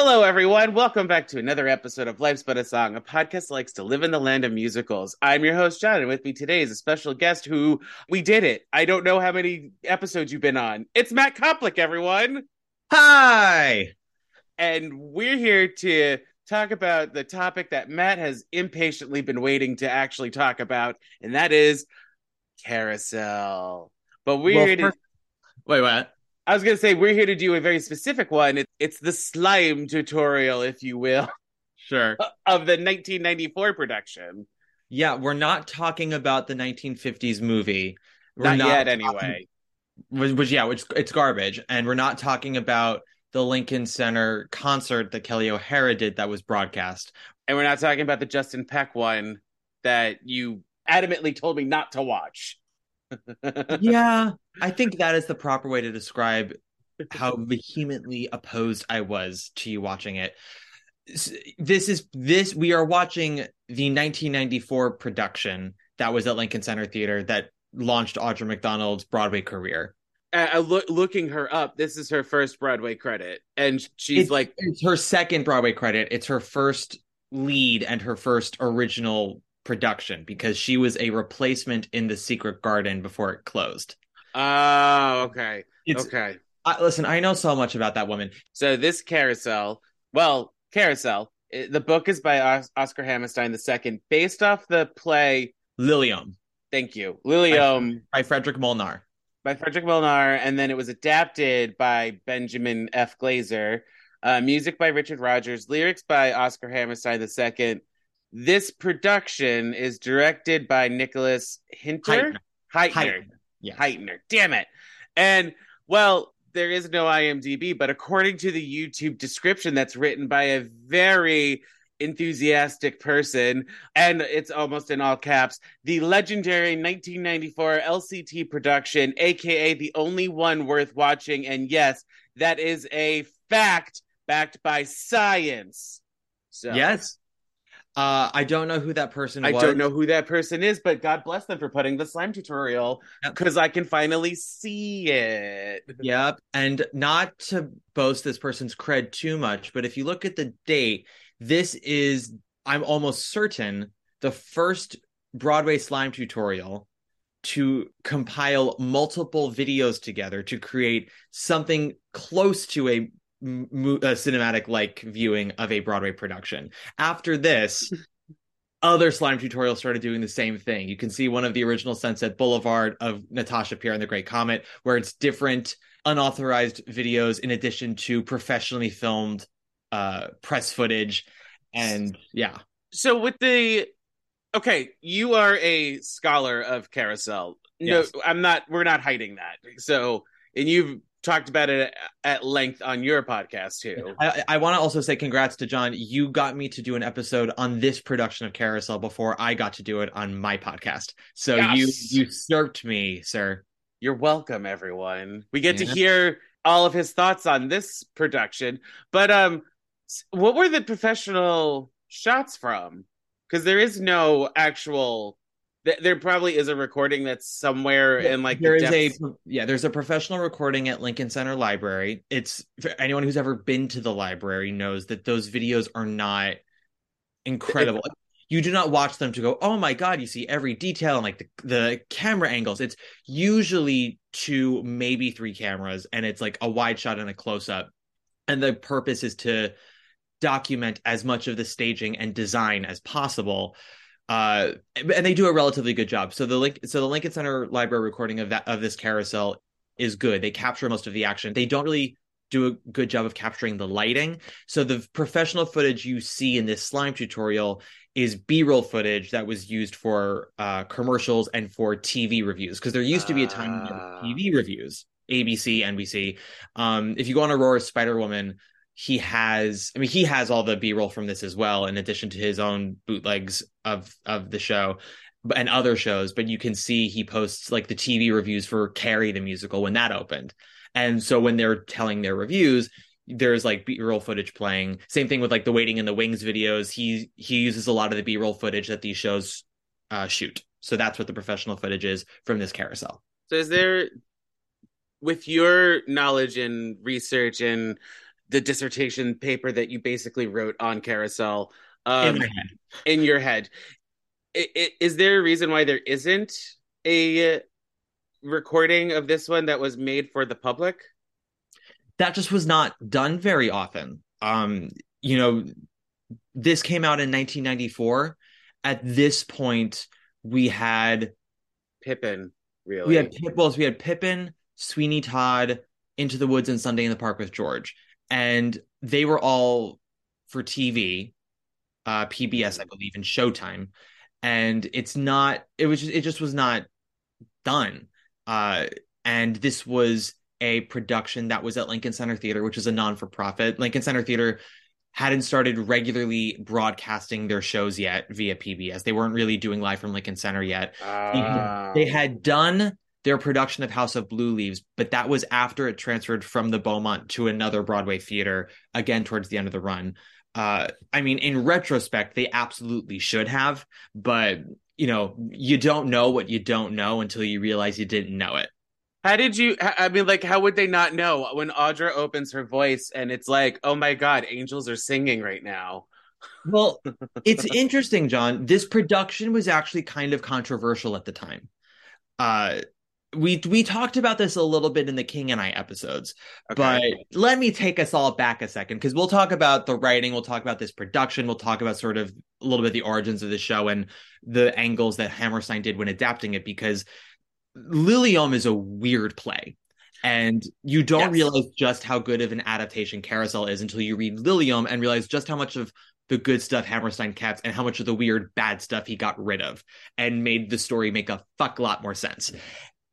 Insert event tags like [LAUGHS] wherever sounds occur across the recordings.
Hello, everyone. Welcome back to another episode of Life's But a Song, a podcast that likes to live in the land of musicals. I'm your host, John, and with me today is a special guest who we did it. I don't know how many episodes you've been on. It's Matt Koplick, everyone. Hi. And we're here to talk about the topic that Matt has impatiently been waiting to actually talk about, and that is carousel. But we're Well, here to. first- Wait, what? I was gonna say we're here to do a very specific one. It, it's the slime tutorial, if you will, Sure. [LAUGHS] of the 1994 production. Yeah, we're not talking about the 1950s movie. We're Not, yet, anyway. Which, which, yeah, which it's garbage, and we're not talking about the Lincoln Center concert that Kelli O'Hara did that was broadcast. And we're not talking about the Justin Peck one that you adamantly told me not to watch. [LAUGHS] yeah, I think that is the proper way to describe how vehemently opposed I was to you watching it. This is this we are watching the 1994 production that was at Lincoln Center Theater that launched Audra McDonald's Broadway career. Uh, look, looking her up, this is her first Broadway credit, and she's it's, like, it's her second Broadway credit. It's her first lead and her first original production because she was a replacement in The Secret Garden before it closed. "Oh, okay, It's okay." I, listen, I know so much about that woman. So this carousel, well, carousel. the book is by Os- Oscar Hammerstein II, based off the play. Liliom Thank you, Liliom. by Frederick Molnar. by Frederick Molnar, and then it was adapted by Benjamin F. Glazer. Uh, music by Richard Rodgers, lyrics by Oscar Hammerstein II. This production is directed by Nicholas Hinter. Hytner. Hytner. Yeah. Hytner. Damn it. And, well, there is no IMDb, but according to the YouTube description that's written by a very enthusiastic person, and it's almost in all caps, the legendary 1994 LCT production, aka the only one worth watching. And yes, that is a fact backed by science. So Yes. Uh, I don't know who that person I was. don't know who that person is, but God bless them for putting the slime tutorial Yep. because I can finally see it. [LAUGHS] Yep. And not to boast this person's cred too much, but if you look at the date, this is, I'm almost certain, the first Broadway slime tutorial to compile multiple videos together to create something close to a, mo- a cinematic like viewing of a Broadway production. After this, [LAUGHS] other slime tutorials started doing the same thing. You can see one of the original Sunset Boulevard of Natasha Pierre and the Great Comet, where it's different unauthorized videos in addition to professionally filmed uh press footage. And yeah. So with the okay, you are a scholar of carousel. No, Yes. I'm not. We're not hiding that. So, and you've talked about it at length on your podcast too. I, I want to also say congrats to John. You got me to do an episode on this production of Carousel before I got to do it on my podcast. So Yes. you usurped me, sir. You're welcome, everyone. We get to hear all of his thoughts on this production. But um, what were the professional shots from? Because there is no actual. Th- There probably is a recording that's somewhere in like there the is a yeah there's a professional recording at lincoln center library. It's for anyone who's ever been to the library knows that those videos are not incredible. You do not watch them to go oh my god you see every detail and like the, the camera angles. It's usually two maybe three cameras and it's like a wide shot and a close up and the purpose is to document as much of the staging and design as possible uh and they do a relatively good job. So the link so the lincoln center library recording of that of this carousel is good. They capture most of the action. They don't really do a good job of capturing the lighting. So the professional footage you see in this slime tutorial is b-roll footage that was used for uh commercials and for tv reviews because there used to be a time were Ah. tv reviews abc nbc um if you go on Aurora spider-woman he has i mean he has all the b-roll from this as well in addition to his own bootlegs of of the show and other shows, but you can see he posts like the TV reviews for Carrie the musical when that opened. And so when they're telling their reviews, there's like b-roll footage playing. Same thing with like the waiting in the wings videos. He he uses a lot of the b-roll footage that these shows uh, shoot. So that's what the professional footage is from this carousel. So is there with your knowledge and research and the dissertation paper that you basically wrote on carousel um, in, in your head it, it, is there a reason why there isn't a recording of this one that was made for the public that just was not done very often. Um, you know, this came out in 1994. At this point, we had Pippin. Really, we had Pip. Well, we had Pippin, Sweeney Todd, Into the Woods, and Sunday in the Park with George, and they were all for TV, uh, PBS, I believe, and Showtime. And it's not. It was. Just, it just was not done. Uh, and this was a production that was at Lincoln Center Theater, which is a non for profit. Lincoln Center Theater hadn't started regularly broadcasting their shows yet via PBS. They weren't really doing live from Lincoln Center yet. Uh... They had done their production of House of Blue Leaves, but that was after it transferred from the Beaumont to another Broadway theater, again towards the end of the run. Uh, I mean, in retrospect, they absolutely should have, but you know, you don't know what you don't know until you realize you didn't know it. How did you? I mean, like, how would they not know when Audra opens her voice and it's like, oh my God, angels are singing right now? Well, [LAUGHS] it's interesting, John. This production was actually kind of controversial at the time. Uh, we we talked about this a little bit in the King and I episodes, okay. but let me take us all back a second because we'll talk about the writing, we'll talk about this production, we'll talk about sort of a little bit the origins of the show and the angles that Hammerstein did when adapting it because Liliom is a weird play. And you don't yes. realize just how good of an adaptation Carousel is until you read Liliom and realize just how much of the good stuff Hammerstein kept and how much of the weird bad stuff he got rid of and made the story make a fuck lot more sense.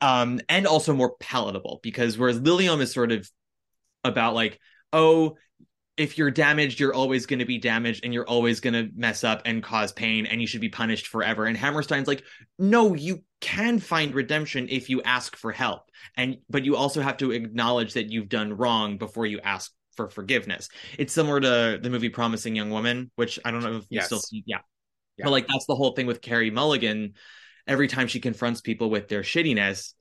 Um, and also more palatable because whereas Liliom is sort of about like, oh, if you're damaged, you're always going to be damaged and you're always going to mess up and cause pain and you should be punished forever. And Hammerstein's like, no, you can find redemption if you ask for help. And, but you also have to acknowledge that you've done wrong before you ask for forgiveness. It's similar to the movie Promising Young Woman, which I don't know if you yes. still see. Yeah. yeah. But like, that's the whole thing with Carey Mulligan. Every time she confronts people with their shittiness,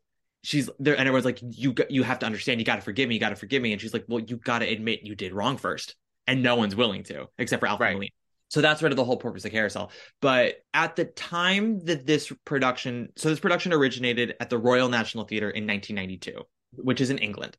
she's there and everyone's like you you have to understand you got to forgive me you got to forgive me and she's like well you got to admit you did wrong first and no one's willing to except for Alfred right. So that's sort of the whole purpose of Carousel. But at the time that this production, so this production originated at the Royal National Theatre in 1992, which is in England.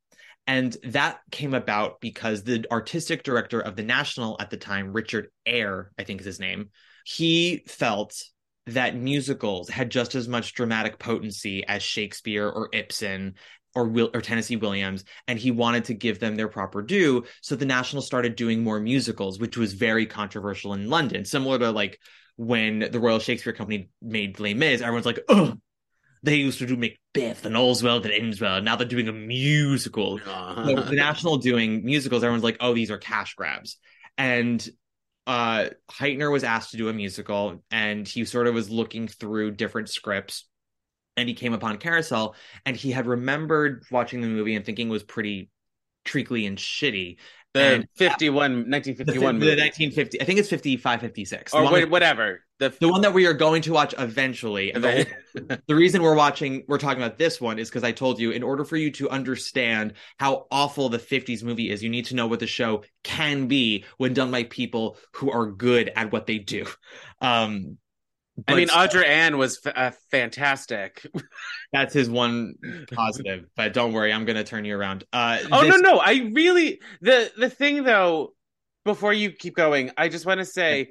And that came about because the artistic director of the National at the time, Richard Eyre, I think is his name, he felt that musicals had just as much dramatic potency as Shakespeare or Ibsen or Will or Tennessee Williams, and he wanted to give them their proper due. So the National started doing more musicals, which was very controversial in London, similar to like when the Royal Shakespeare Company made Les Mis. Everyone's like, oh, they used to do Macbeth and All's Well that Ends Well. Now they're doing a musical. Uh-huh. So the National doing musicals, everyone's like, oh, these are cash grabs. And uh Hytner was asked to do a musical and he sort of was looking through different scripts and he came upon Carousel and he had remembered watching the movie and thinking it was pretty treacly and shitty. The and 51, 1951 the, the 1950, I think it's 55, 56. Or wait, whatever. The, the one that we are going to watch eventually. The, [LAUGHS] the reason we're watching, we're talking about this one is because I told you, in order for you to understand how awful the 50s movie is, you need to know what the show can be when done by people who are good at what they do. Um, but I mean, Audra Ann was f- uh, fantastic. [LAUGHS] That's his one positive, but don't worry, I'm going to turn you around. Uh, oh this... no, no, I really the the thing though. Before you keep going, I just want to say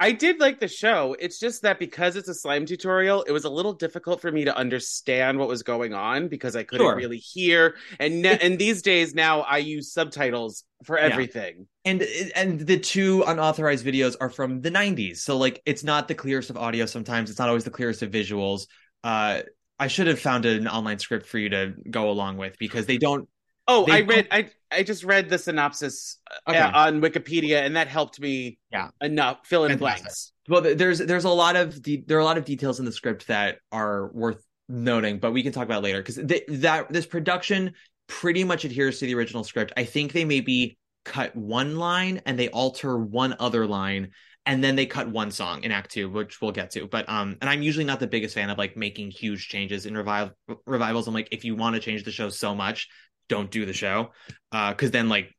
I did like the show. It's just that because it's a slime tutorial, it was a little difficult for me to understand what was going on because I couldn't sure. really hear. And ne- and these days now I use subtitles for everything. Yeah. And and the two unauthorized videos are from the 90s. So like it's not the clearest of audio sometimes. It's not always the clearest of visuals. Uh I should have found an online script for you to go along with because they don't Oh, they I read. I I just read the synopsis uh, okay. on Wikipedia, and that helped me. Yeah. enough fill in Fantastic. blanks. Well, there's there's a lot of de- there are a lot of details in the script that are worth noting, but we can talk about later because that this production pretty much adheres to the original script. I think they maybe cut one line and they alter one other line and then they cut one song in act two which we'll get to but um and i'm usually not the biggest fan of like making huge changes in revival revivals i'm like if you want to change the show so much don't do the show uh because then like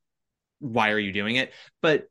why are you doing it? But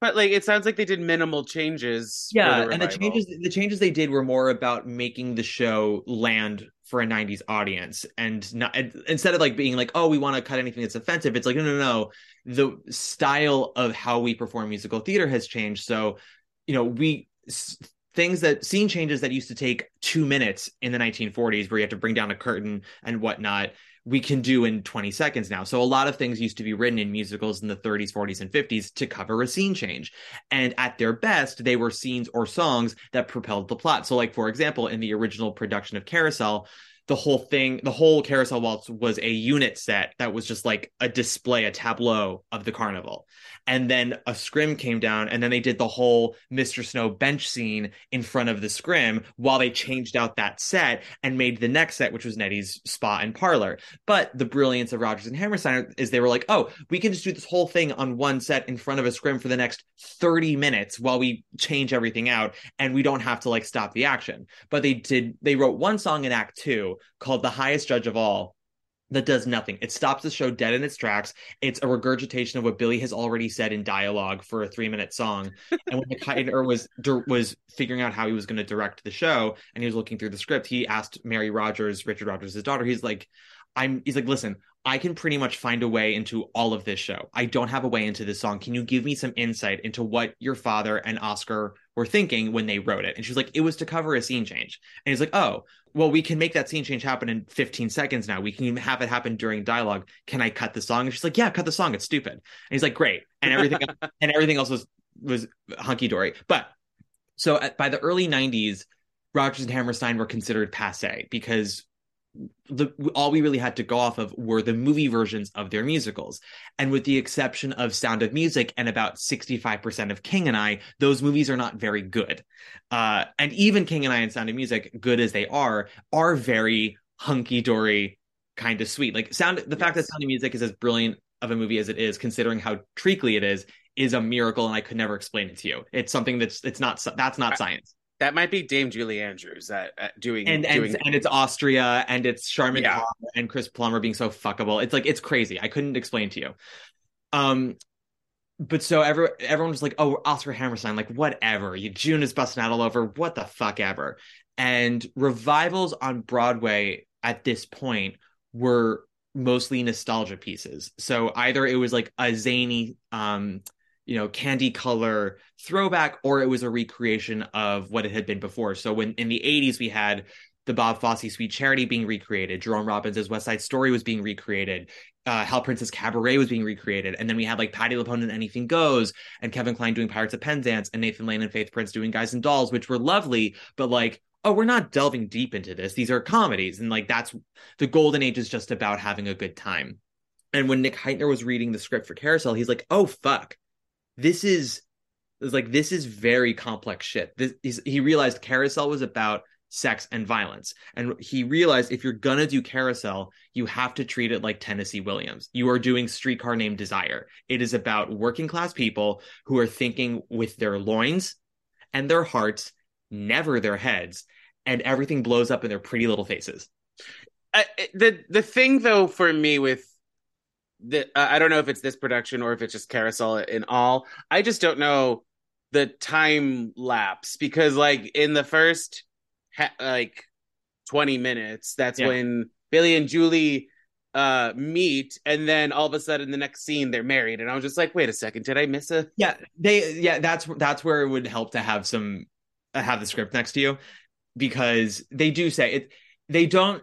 But like it sounds like they did minimal changes. yeah the and the changes the changes they did were more about making the show land for a 90s audience and not and instead of like being like oh we want to cut anything that's offensive it's like no no no. The style of how we perform musical theater has changed. So you know we s- things that scene changes that used to take two minutes in the 1940s where you have to bring down a curtain and whatnot we can do in 20 seconds now. So a lot of things used to be written in musicals in the 30s 40s and 50s to cover a scene change. And at their best they were scenes or songs that propelled the plot. So like for example in the original production of carousel the whole thing the whole carousel waltz was a unit set that was just like a display a tableau of the carnival and then a scrim came down and then they did the whole mr snow bench scene in front of the scrim while they changed out that set and made the next set which was nettie's spa and parlor. But the brilliance of rodgers and hammerstein is they were like oh we can just do this whole thing on one set in front of a scrim for the next 30 minutes while we change everything out and we don't have to like stop the action. But they did they wrote one song in act two called the highest judge of all that does nothing. It stops the show dead in its tracks. It's a regurgitation of what Billy has already said in dialogue for a three minute song. and when McKeitner was was figuring out how he was going to direct the show, and he was looking through the script, he asked Mary Rodgers, Richard Rodgers' daughter. He's like, "I'm." He's like, "Listen, I can pretty much find a way into all of this show. I don't have a way into this song. Can you give me some insight into what your father and Oscar were thinking when they wrote it?" And she's like, "It was to cover a scene change." And he's like, "Oh." well, we can make that scene change happen in 15 seconds now. We can have it happen during dialogue. Can I cut the song? And she's like, yeah, cut the song. It's stupid. And he's like, great. And everything [LAUGHS] and everything else was was hunky dory. But so at, by the early 90s, Rodgers and Hammerstein were considered passe because the all we really had to go off of were the movie versions of their musicals. And with the exception of Sound of Music and about 65% of King and I, those movies are not very good. Uh, and even King and I and Sound of Music, good as they are, are very hunky dory, kind of sweet. Like sound, the fact that Yes. Sound of Music is as brilliant of a movie as it is, considering how treacly it is, is a miracle, and I could never explain it to you. It's something that's it's not that's not I- science. That might be Dame Julie Andrews at, at doing And and doing and it's Austria, and it's Charmin Yeah. And Chris Plummer being so fuckable. It's like it's crazy. I couldn't explain to you. Um, but so every, everyone was like, "Oh, Oscar Hammerstein, like whatever." You June is busting out all over. What the fuck ever. And revivals on Broadway at this point were mostly nostalgia pieces. So either it was like a zany, um, you know, candy color throwback, or it was a recreation of what it had been before. So when in the '80s we had the Bob Fosse Sweet Charity being recreated, Jerome Robbins' West Side Story was being recreated, uh, Hal Prince's Cabaret was being recreated, and then we had like Patti LuPone and Anything Goes, and Kevin Kline doing Pirates of Penzance, and Nathan Lane and Faith Prince doing Guys and Dolls, which were lovely, but like, oh, we're not delving deep into this. These are comedies, and like that's the golden age is just about having a good time. And when Nick Hytner was reading the script for Carousel, he's like, oh fuck, this is is like this is very complex shit. This he realized Carousel was about sex and violence. And he realized if you're gonna do carousel, you have to treat it like Tennessee Williams. You are doing Streetcar Named Desire. It is about working class people who are thinking with their loins and their hearts, never their heads, and everything blows up in their pretty little faces. I, the the thing though for me with the I don't know if it's this production or if it's just Carousel in all. I just don't know the time lapse because like in the first ha- like 20 minutes that's Yeah. when Billy and Julie uh meet and then all of a sudden the next scene they're married and I was just like wait a second did I miss a Yeah, they yeah, that's that's where it would help to have some uh, have the script next to you because they do say it they don't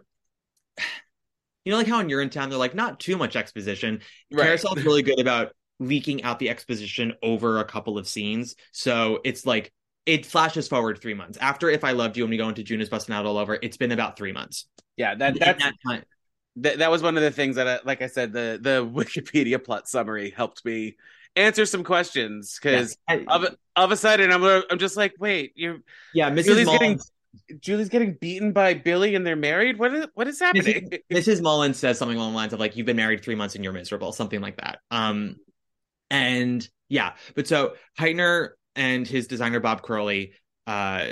you know like how in Urinetown they're like not too much exposition. Carousel's [LAUGHS] really good about leaking out the exposition over a couple of scenes. So it's like it flashes forward three months. After If I Loved You and we go into June is busting out all over, it's been about three months. yeah that that's that that that was one of the things that I, like I said the the [LAUGHS] Wikipedia plot summary helped me answer some questions because I- of of a sudden I'm I'm just like, wait, you yeah, Mrs. Getting Julie's getting beaten by Billy and they're married. What is what is happening? [LAUGHS] Mrs. Mullins says something along the lines of like, "You've been married three months and you're miserable," something like that. Um, and yeah, but so Hytner and his designer Bob Crowley uh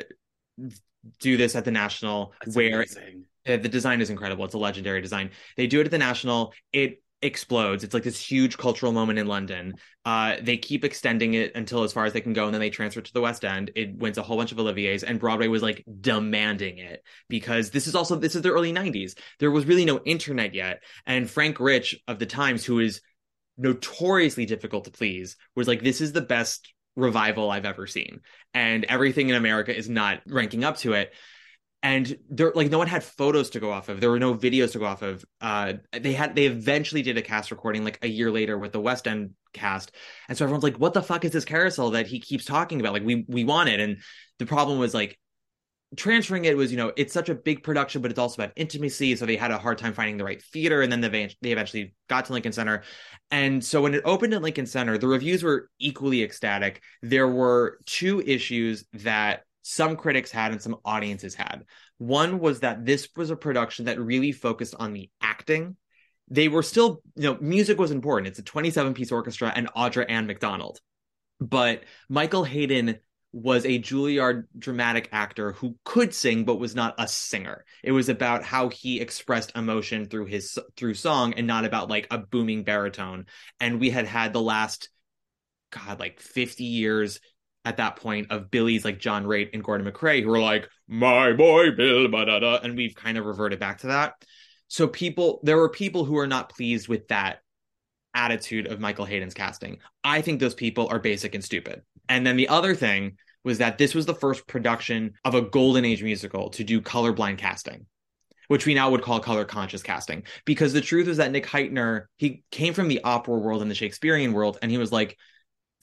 do this at the National, That's where amazing. The design is incredible. It's a legendary design. They do it at the National. It explodes. It's like this huge cultural moment in London. Uh, they keep extending it until as far as they can go, and then they transfer it to the West End. It wins a whole bunch of Olivier's, and Broadway was like demanding it because this is also this is the early '90s. There was really no internet yet, and Frank Rich of the Times, who is notoriously difficult to please, was like, "This is the best." revival I've ever seen and everything in America is not ranking up to it and there like no one had photos to go off of. There were no videos to go off of. Uh they had they eventually did a cast recording like a year later with the west end cast. And so everyone's like what the fuck is this carousel that he keeps talking about? Like we we want it. And the problem was like transferring it was you know it's such a big production but it's also about intimacy. So they had a hard time finding the right theater. And then they, they eventually got to lincoln center. And so when it opened at lincoln center the reviews were equally ecstatic. There were two issues that some critics had and some audiences had one was that this was a production that really focused on the acting they were still you know music was important it's a 27 piece orchestra and audra ann mcdonald but michael hayden was a Juilliard dramatic actor who could sing but was not a singer. It was about how he expressed emotion through his through song and not about like a booming baritone. And we had had the last god like 50 years at that point of Billy's like John Raitt and Gordon MacRae who were like my boy Bill ba-da-da and we've kind of reverted back to that. So people there were people who are not pleased with that attitude of Michael Hayden's casting. I think those people are basic and stupid. And then the other thing was that this was the first production of a golden age musical to do colorblind casting, which we now would call color conscious casting. Because the truth is that Nick Hytner, he came from the opera world and the Shakespearean world, and he was like,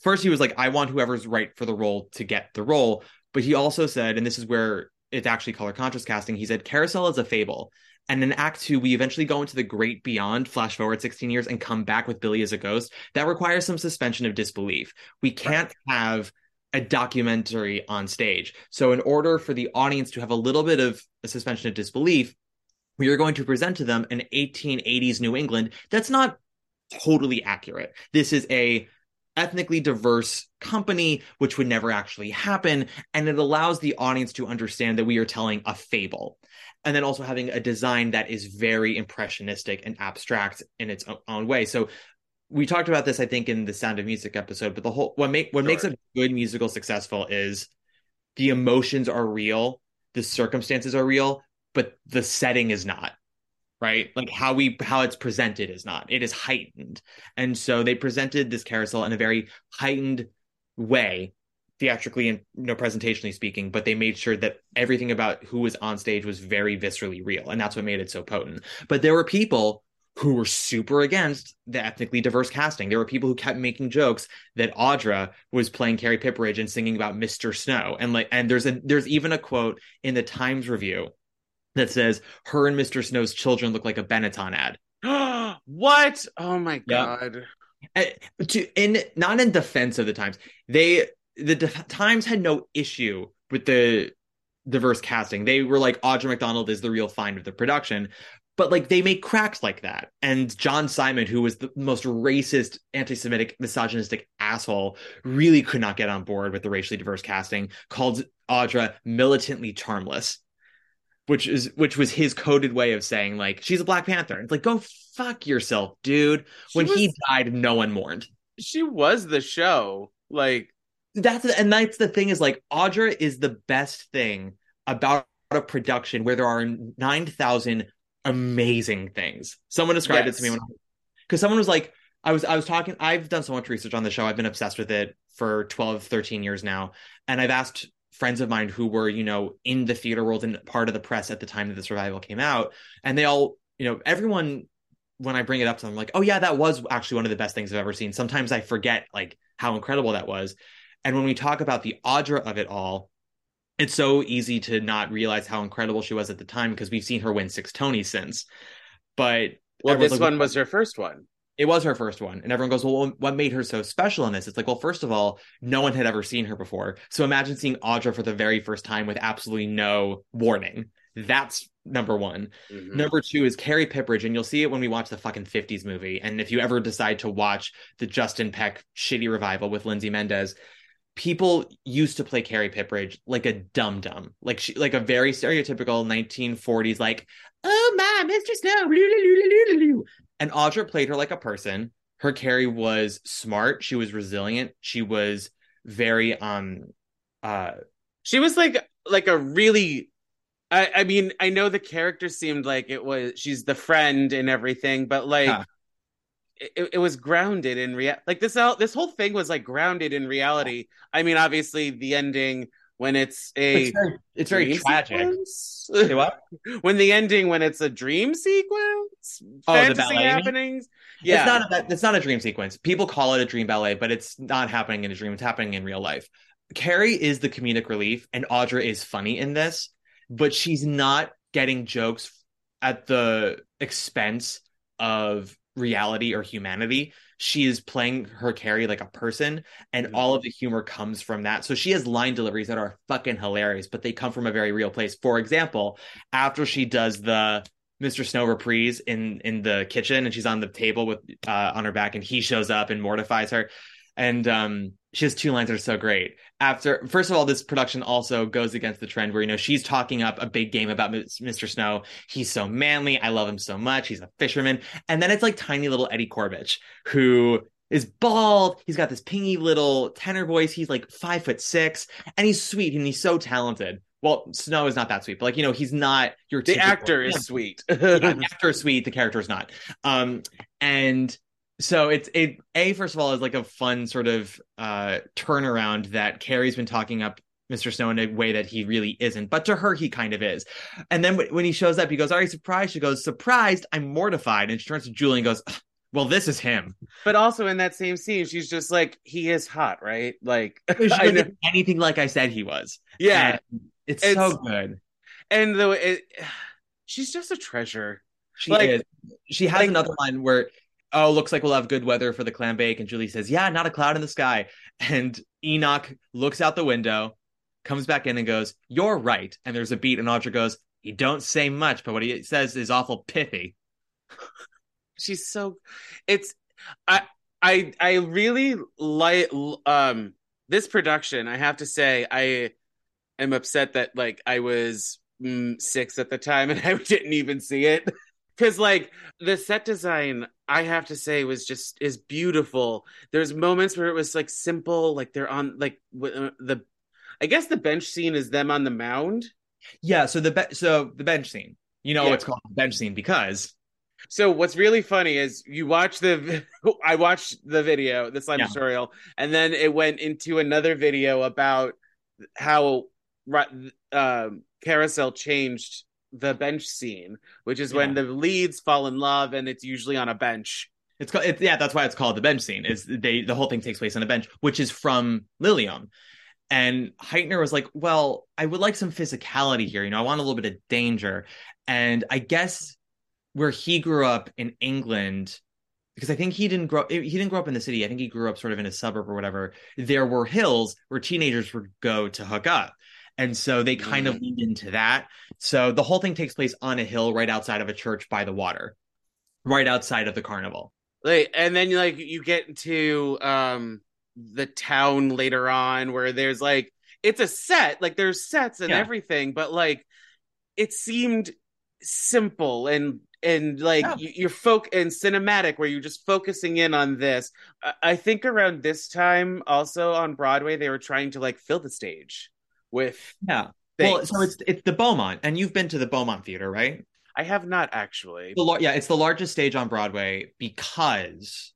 first he was like, I want whoever's right for the role to get the role. But he also said, and this is where it's actually color conscious casting, he said, Carousel is a fable. And in Act Two, we eventually go into the great beyond, flash forward 16 years, and come back with Billy as a ghost. That requires some suspension of disbelief. We can't right. have a documentary on stage. So, in order for the audience to have a little bit of a suspension of disbelief, we are going to present to them an 1880s New England that's not totally accurate. This is a ethnically diverse company which would never actually happen. And it allows the audience to understand that we are telling a fable and then also having a design that is very impressionistic and abstract in its own way. So we talked about this i think in the sound of music episode but the whole what make what sure. makes a good musical successful is the emotions are real the circumstances are real but the setting is not right like how we how it's presented is not it is heightened and so they presented this carousel in a very heightened way theatrically and you know presentationally speaking but they made sure that everything about who was on stage was very viscerally real and that's what made it so potent but there were people who were super against the ethnically diverse casting. There were people who kept making jokes that Audra was playing Carrie Pipperidge and singing about Mr. Snow. And like and there's a there's even a quote in the Times review that says her and Mr. Snow's children look like a Benetton ad. [GASPS] what? Oh my god. Yeah. To in not in defense of the Times. They the De- Times had no issue with the diverse casting. They were like Audra McDonald is the real find of the production, but like they make cracks like that. And John Simon, who was the most racist, anti-Semitic, misogynistic asshole, really could not get on board with the racially diverse casting. Called Audra militantly charmless, which is which was his coded way of saying like she's a Black Panther. It's like go fuck yourself, dude. She when was, he died, no one mourned. She was the show, like that's and that's the thing is like Audra is the best thing about a production where there are nine thousand amazing things. Someone described yes. it to me when because someone was like, I was I was talking. I've done so much research on the show. I've been obsessed with it for 12, 13 years now, and I've asked friends of mine who were you know in the theater world and part of the press at the time that this revival came out, and they all you know everyone when I bring it up to them like, oh yeah, that was actually one of the best things I've ever seen. Sometimes I forget like how incredible that was, and when we talk about the Audra of it all, it's so easy to not realize how incredible she was at the time because we've seen her win six Tonys since. But well, this like, one was her first one. It was her first one. And everyone goes, Well, what made her so special in this? It's like, well, first of all, no one had ever seen her before. So imagine seeing Audra for the very first time with absolutely no warning. That's number one. Mhm. Number two is Carrie Pipperidge, and you'll see it when we watch the fucking 50s movie. And if you ever decide to watch the Justin Peck shitty revival with Lindsay Mendez, people used to play Carrie Pipperidge like a dum dum, like she, like a very stereotypical 1940s, like, oh my, Mr. Snow, blue, blue, blue, blue, blue." and Audra played her like a person. Her Carrie was smart, she was resilient, she was very um uh She was like like a really I, I mean, I know the character seemed like it was she's the friend and everything, but like Yeah. it, it was grounded in real like this all this whole thing was like grounded in reality. I mean, obviously the ending when it's a it's very, it's very tragic. Say what? [LAUGHS] when the ending when it's a dream sequence, Oh, fantasy ballet, you mean? happenings. Yeah, It's not a, it's not a dream sequence. People call it a dream ballet, but it's not happening in a dream. It's happening in real life. Carrie is the comedic relief, and Audra is funny in this, but she's not getting jokes at the expense of reality or humanity. She is playing her Carrie like a person, and Mhm. all of the humor comes from that. So she has line deliveries that are fucking hilarious, but they come from a very real place. For example, after she does the Mr. Snow reprise in in the kitchen, and she's on the table with uh, on her back, and he shows up and mortifies her. And um, she has two lines that are so great. After, first of all, this production also goes against the trend where you know she's talking up a big game about Mr. Snow. He's so manly. I love him so much. He's a fisherman. And then it's like tiny little Eddie Korbich who is bald. He's got this pingy little tenor voice. He's like five foot six, and he's sweet and he's so talented. Well, Snow is not that sweet, but like you know, he's not your the actor is sweet. yeah, [LAUGHS] the actor is sweet, the character is not. Um, and so it's it a first of all is like a fun sort of uh turnaround that Carrie's been talking up Mr. Snow in a way that he really isn't, but to her he kind of is. And then wh- when he shows up, he goes, "Are you surprised?" She goes, "Surprised? I'm mortified." And she turns to Julie and goes, "Well, this is him." But also in that same scene, she's just like, he is hot, right? Like, [LAUGHS] [LAUGHS] anything like I said he was. yeah. It's, It's- so good. And the it, [SIGHS] she's just a treasure. She Like- is. She has like- another line where, oh, looks like we'll have good weather for the clam bake. And Julie says, yeah, not a cloud in the sky. [LAUGHS] And Enoch looks out the window, comes back in and goes, you're right. And there's a beat, and Audra goes, he don't say much, but what he says is awful pithy. [LAUGHS] She's so. It's I I I really like um this production. I have to say, I am upset that like I was mm, six at the time [LAUGHS] and I didn't even see it because like the set design. I have to say was just is beautiful. There's moments where it was like simple, like they're on like w- uh, the. I guess the bench scene is them on the mound. Yeah. So the be- so the bench scene, you know, Yeah. it's called the bench scene because So what's really funny is you watch the [LAUGHS] I watched the video, the slime Yeah. tutorial, and then it went into another video about how um, Carousel changed the bench scene, which is when the leads fall in love and it's usually on a bench. It's called yeah, that's why it's called the bench scene. Is they the whole thing takes place on a bench, which is from Liliom. And Hytner was like, "Well, I would like some physicality here. You know, I want a little bit of danger." And I guess where he grew up in England, because I think he didn't grow he didn't grow up in the city. I think he grew up sort of in a suburb or whatever. There were hills where teenagers would go to hook up. And so they kind of Mm. leaned into that. So the whole thing takes place on a hill right outside of a church by the water, right outside of the carnival. Like, and then like you get into um the town later on where there's like it's a set, like there's sets and Yeah. everything, but like it seemed simple and and like Yeah. you, you're folk and cinematic where you're just focusing in on this. I think around this time also on Broadway they were trying to like fill the stage with Yeah. things. Well, so it's it's the Beaumont, and you've been to the Beaumont Theater, right? I have not actually. The lar- yeah, it's the largest stage on Broadway because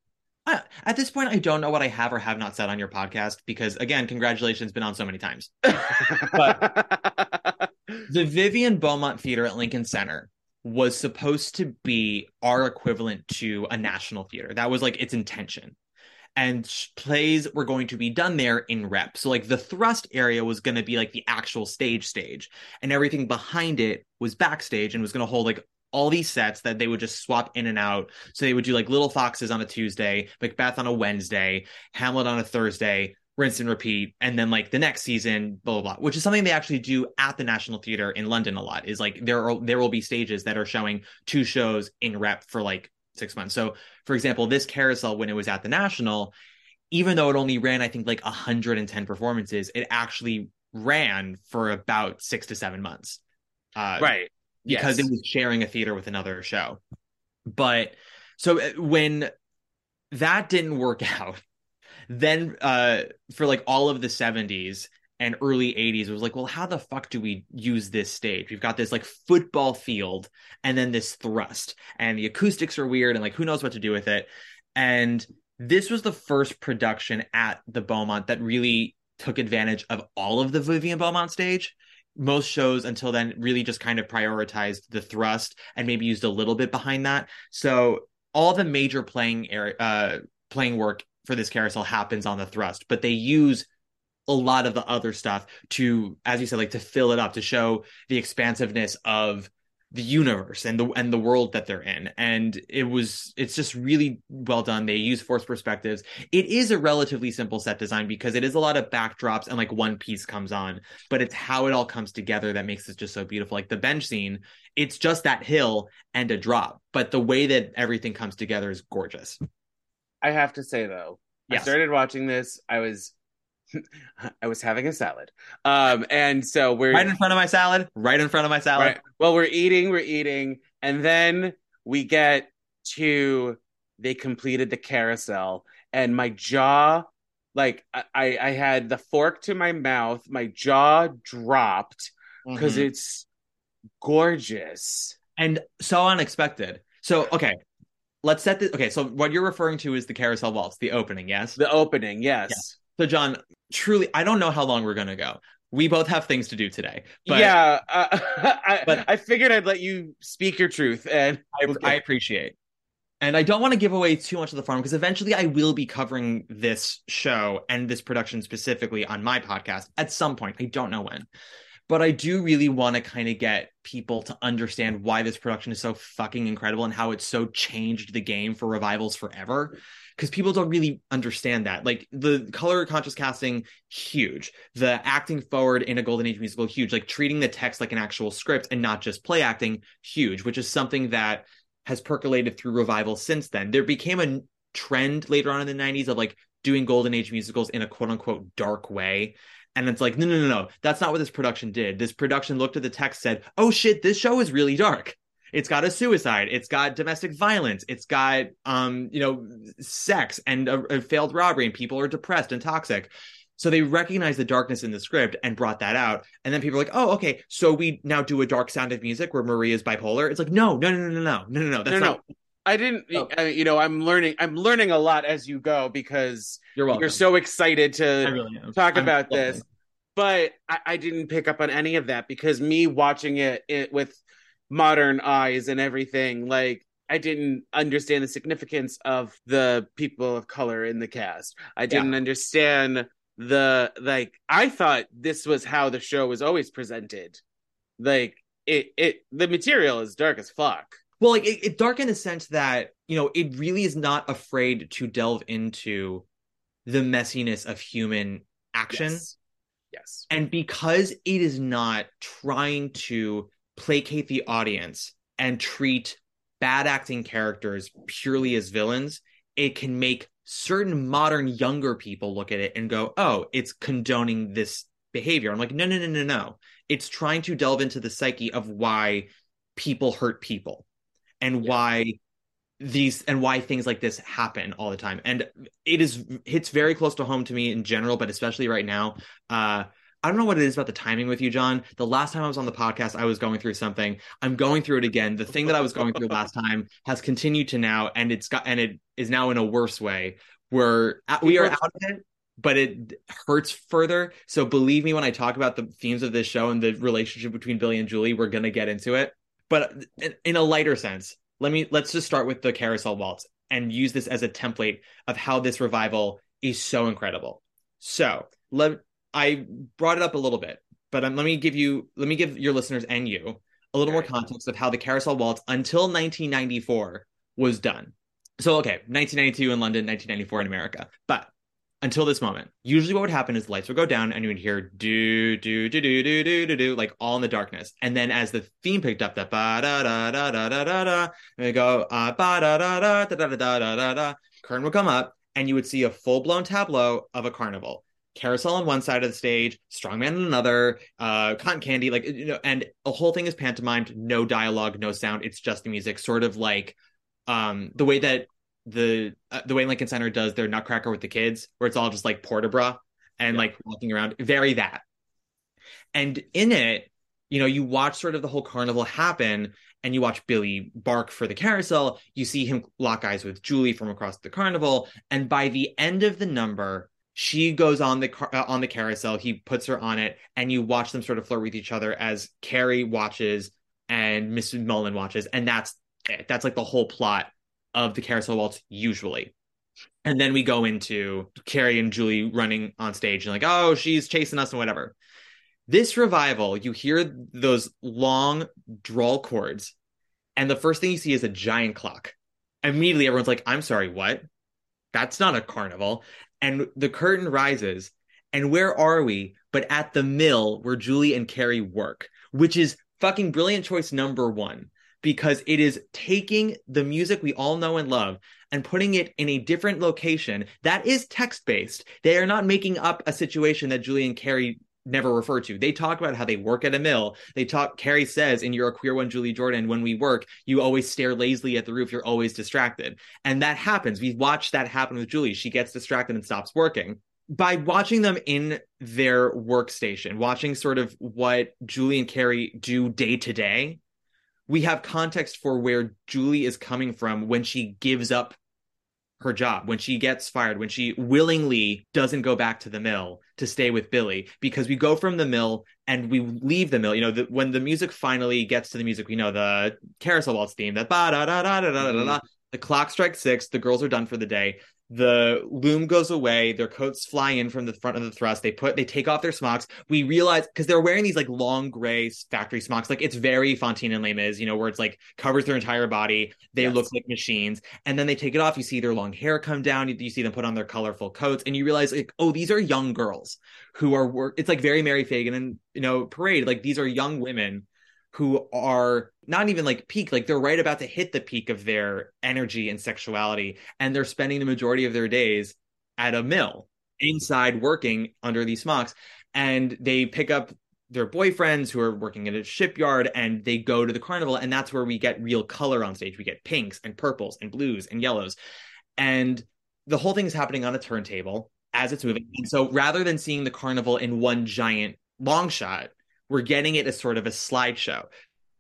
I, at this point I don't know what I have or have not said on your podcast because again, congratulations, been on so many times. [LAUGHS] The Vivian Beaumont Theater at Lincoln Center was supposed to be our equivalent to a national theater. That was like its intention. And plays were going to be done there in rep. So like the thrust area was going to be like the actual stage stage and everything behind it was backstage and was going to hold like all these sets that they would just swap in and out. So they would do like Little Foxes on a Tuesday, Macbeth on a Wednesday, Hamlet on a Thursday, rinse and repeat, and then like the next season, blah blah blah. Which is something they actually do at the National Theater in London a lot. Is like there are there will be stages that are showing two shows in rep for like six months. So for example, this carousel when it was at the National, even though it only ran I think like 110 performances, it actually ran for about six to seven months. Uh, right. Because yes. it was sharing a theater with another show. But so uh, when that didn't work [LAUGHS] out, then uh, for like all of the 70s and early 80s, it was like, well, how the fuck do we use this stage? We've got this like football field and then this thrust, and the acoustics are weird, and like who knows what to do with it. And this was the first production at the Beaumont that really took advantage of all of the Vivian Beaumont stage. Most shows until then really just kind of prioritized the thrust and maybe used a little bit behind that. So all the major playing uh, playing work for this carousel happens on the thrust, but they use a lot of the other stuff to, as you said, like to fill it up to show the expansiveness of the universe and the and the world that they're in. And it was it's just really well done. They use force perspectives. It is a relatively simple set design because it is a lot of backdrops and like one piece comes on but it's how it all comes together that makes it just so beautiful. Like the bench scene it's just that hill and a drop but the way that everything comes together is gorgeous. I have to say though yes. i started watching this. I was [LAUGHS] I was having a salad. Um, and so we're right in front of my salad, right in front of my salad. Right. Well, we're eating, we're eating, and then we get to they completed the carousel, and my jaw, like I, I had the fork to my mouth, my jaw dropped because mm-hmm. it's gorgeous and so unexpected. So okay, let's set this. Okay, so what you're referring to is the carousel waltz, the opening, yes? The opening, yes. yes. So, John, truly, I don't know how long we're going to go. We both have things to do today. But, yeah, uh, [LAUGHS] I, but I figured I'd let you speak your truth, and I. I appreciate. And I don't want to give away too much of the farm because eventually I will be covering this show and this production specifically on my podcast at some point. I don't know when but I do really want to kind of get people to understand why this production is so fucking incredible and how it's so changed the game for revivals forever. Because people don't really understand that. Like the color conscious casting, huge. The acting forward in a Golden Age musical, huge. Like treating the text like an actual script and not just play acting, huge, which is something that has percolated through revival since then. There became a trend later on in the 90s of like doing Golden Age musicals in a quote unquote dark way and it's like, no, no, no, no. That's not what this production did. This production looked at the text, said, oh shit, this show is really dark. It's got a suicide. It's got domestic violence. It's got, um, you know, sex and a, a failed robbery, and people are depressed and toxic. So they recognized the darkness in the script and brought that out. And then people are like, oh, okay, so we now do a dark sound of music where Maria's bipolar. It's like, no, no, no, no, no, no, no, no. That's no, not. No. I didn't. Oh. You know, I'm learning. I'm learning a lot as you go because you're, welcome. you're so excited to really talk I'm about this. But I, I, didn't pick up on any of that because me watching it, it with modern eyes and everything, like I didn't understand the significance of the people of color in the cast. I didn't yeah. understand the like. I thought this was how the show was always presented. Like it, it the material is dark as fuck. Well, like it, it dark in the sense that you know it really is not afraid to delve into the messiness of human action. Yes. yes. And because it is not trying to placate the audience and treat bad acting characters purely as villains, it can make certain modern younger people look at it and go, oh, it's condoning this behavior. I'm like, no, no, no, no, no. It's trying to delve into the psyche of why people hurt people and yeah. why these and why things like this happen all the time and it is hits very close to home to me in general but especially right now uh I don't know what it is about the timing with you, John. The last time I was on the podcast, I was going through something. I'm going through it again. The thing that I was going through last time has continued to now, and it's got and it is now in a worse way. Where we are out of it, but it hurts further. So believe me when I talk about the themes of this show and the relationship between Billy and Julie, we're gonna get into it. But in a lighter sense, let me let's just start with the carousel waltz and use this as a template of how this revival is so incredible. So let I brought it up a little bit, but um, let me give you let me give your listeners and you a little more context of how the carousel waltz until 1994 was done. So, okay, 1992 in London, 1994 in America. But until this moment, usually what would happen is lights would go down and you would hear do, do, do, do, do, do, do, do, like all in the darkness. And then as the theme picked up, that ba da da da da da da da, and we go uh, ba da da da da da da da da da da, curtain would come up and you would see a full blown tableau of a carnival. Carousel on one side of the stage, strongman on another, uh, cotton candy, like you know, and the whole thing is pantomimed, no dialogue, no sound. It's just the music, sort of like um the way that the uh, the way Lincoln Center does their Nutcracker with the kids, where it's all just like port de bras and Yeah. like walking around, very that. And in it, you know, you watch sort of the whole carnival happen, and you watch Billy bark for the carousel. You see him lock eyes with Julie from across the carnival, and by the end of the number, she goes on the car- uh, on the carousel. He puts her on it, and you watch them sort of flirt with each other as Carrie watches and Mrs. Mullin watches, and that's it. That's like the whole plot of the carousel waltz usually. And then we go into Carrie and Julie running on stage and like, oh, she's chasing us and whatever. This revival, you hear those long drawl chords, and the first thing you see is a giant clock. Immediately, everyone's like, I'm sorry, what? That's not a carnival. And the curtain rises, and where are we? But at the mill where Julie and Carrie work, which is fucking brilliant choice number one because it is taking the music we all know and love and putting it in a different location that is text based. They are not making up a situation that Julie and Carrie never refer to. They talk about how they work at a mill. They talk, Carrie says in You're a Queer One, Julie Jordan, when we work, you always stare lazily at the roof. You're always distracted. And that happens. We've watched that happen with Julie. She gets distracted and stops working by watching them in their workstation, watching sort of what Julie and Carrie do day to day, we have context for where Julie is coming from when she gives up her job, when she gets fired, when she willingly doesn't go back to the mill to stay with Billy, because we go from the mill and we leave the mill. You know, the, when the music finally gets to the music, we know the carousel waltz theme, that ba da da da da da da da. The clock strikes six. The girls are done for the day the loom goes away their coats fly in from the front of the thrust they put they take off their smocks we realize because they're wearing these like long gray factory smocks like it's very Fantine and Les Mis you know where it's like covers their entire body they Yes. look like machines and then they take it off you see their long hair come down you, you see them put on their colorful coats and you realize like oh these are young girls who are work it's like very Mary Phagan and you know parade like these are young women who are not even like peak like they're right about to hit the peak of their energy and sexuality and they're spending the majority of their days at a mill inside working under these smocks and they pick up their boyfriends who are working at a shipyard and they go to the carnival and that's where we get real color on stage. We get pinks and purples and blues and yellows. And the whole thing is happening on a turntable as it's moving. And so rather than seeing the carnival in one giant long shot we're getting it as sort of a slideshow.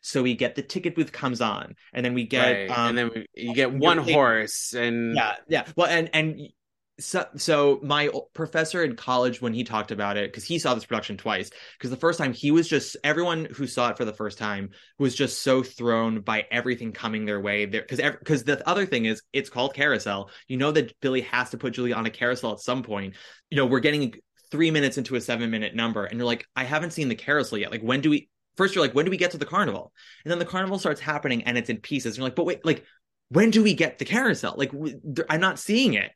So we get the ticket booth comes on and then we get right. um, and then we, you get one horse and yeah yeah. Well and and so so my professor in college when he talked about it because he saw this production twice because the first time he was just everyone who saw it for the first time was just so thrown by everything coming their way there because because the other thing is it's called carousel. You know that billy has to put julie on a carousel at some point. You know we're getting three minutes into a seven minute number and you're like i haven't seen the carousel yet. Like when do we first you're like when do we get to the carnival? And then the carnival starts happening and it's in pieces. And you're like but wait like when do we get the carousel? Like i'm not seeing it.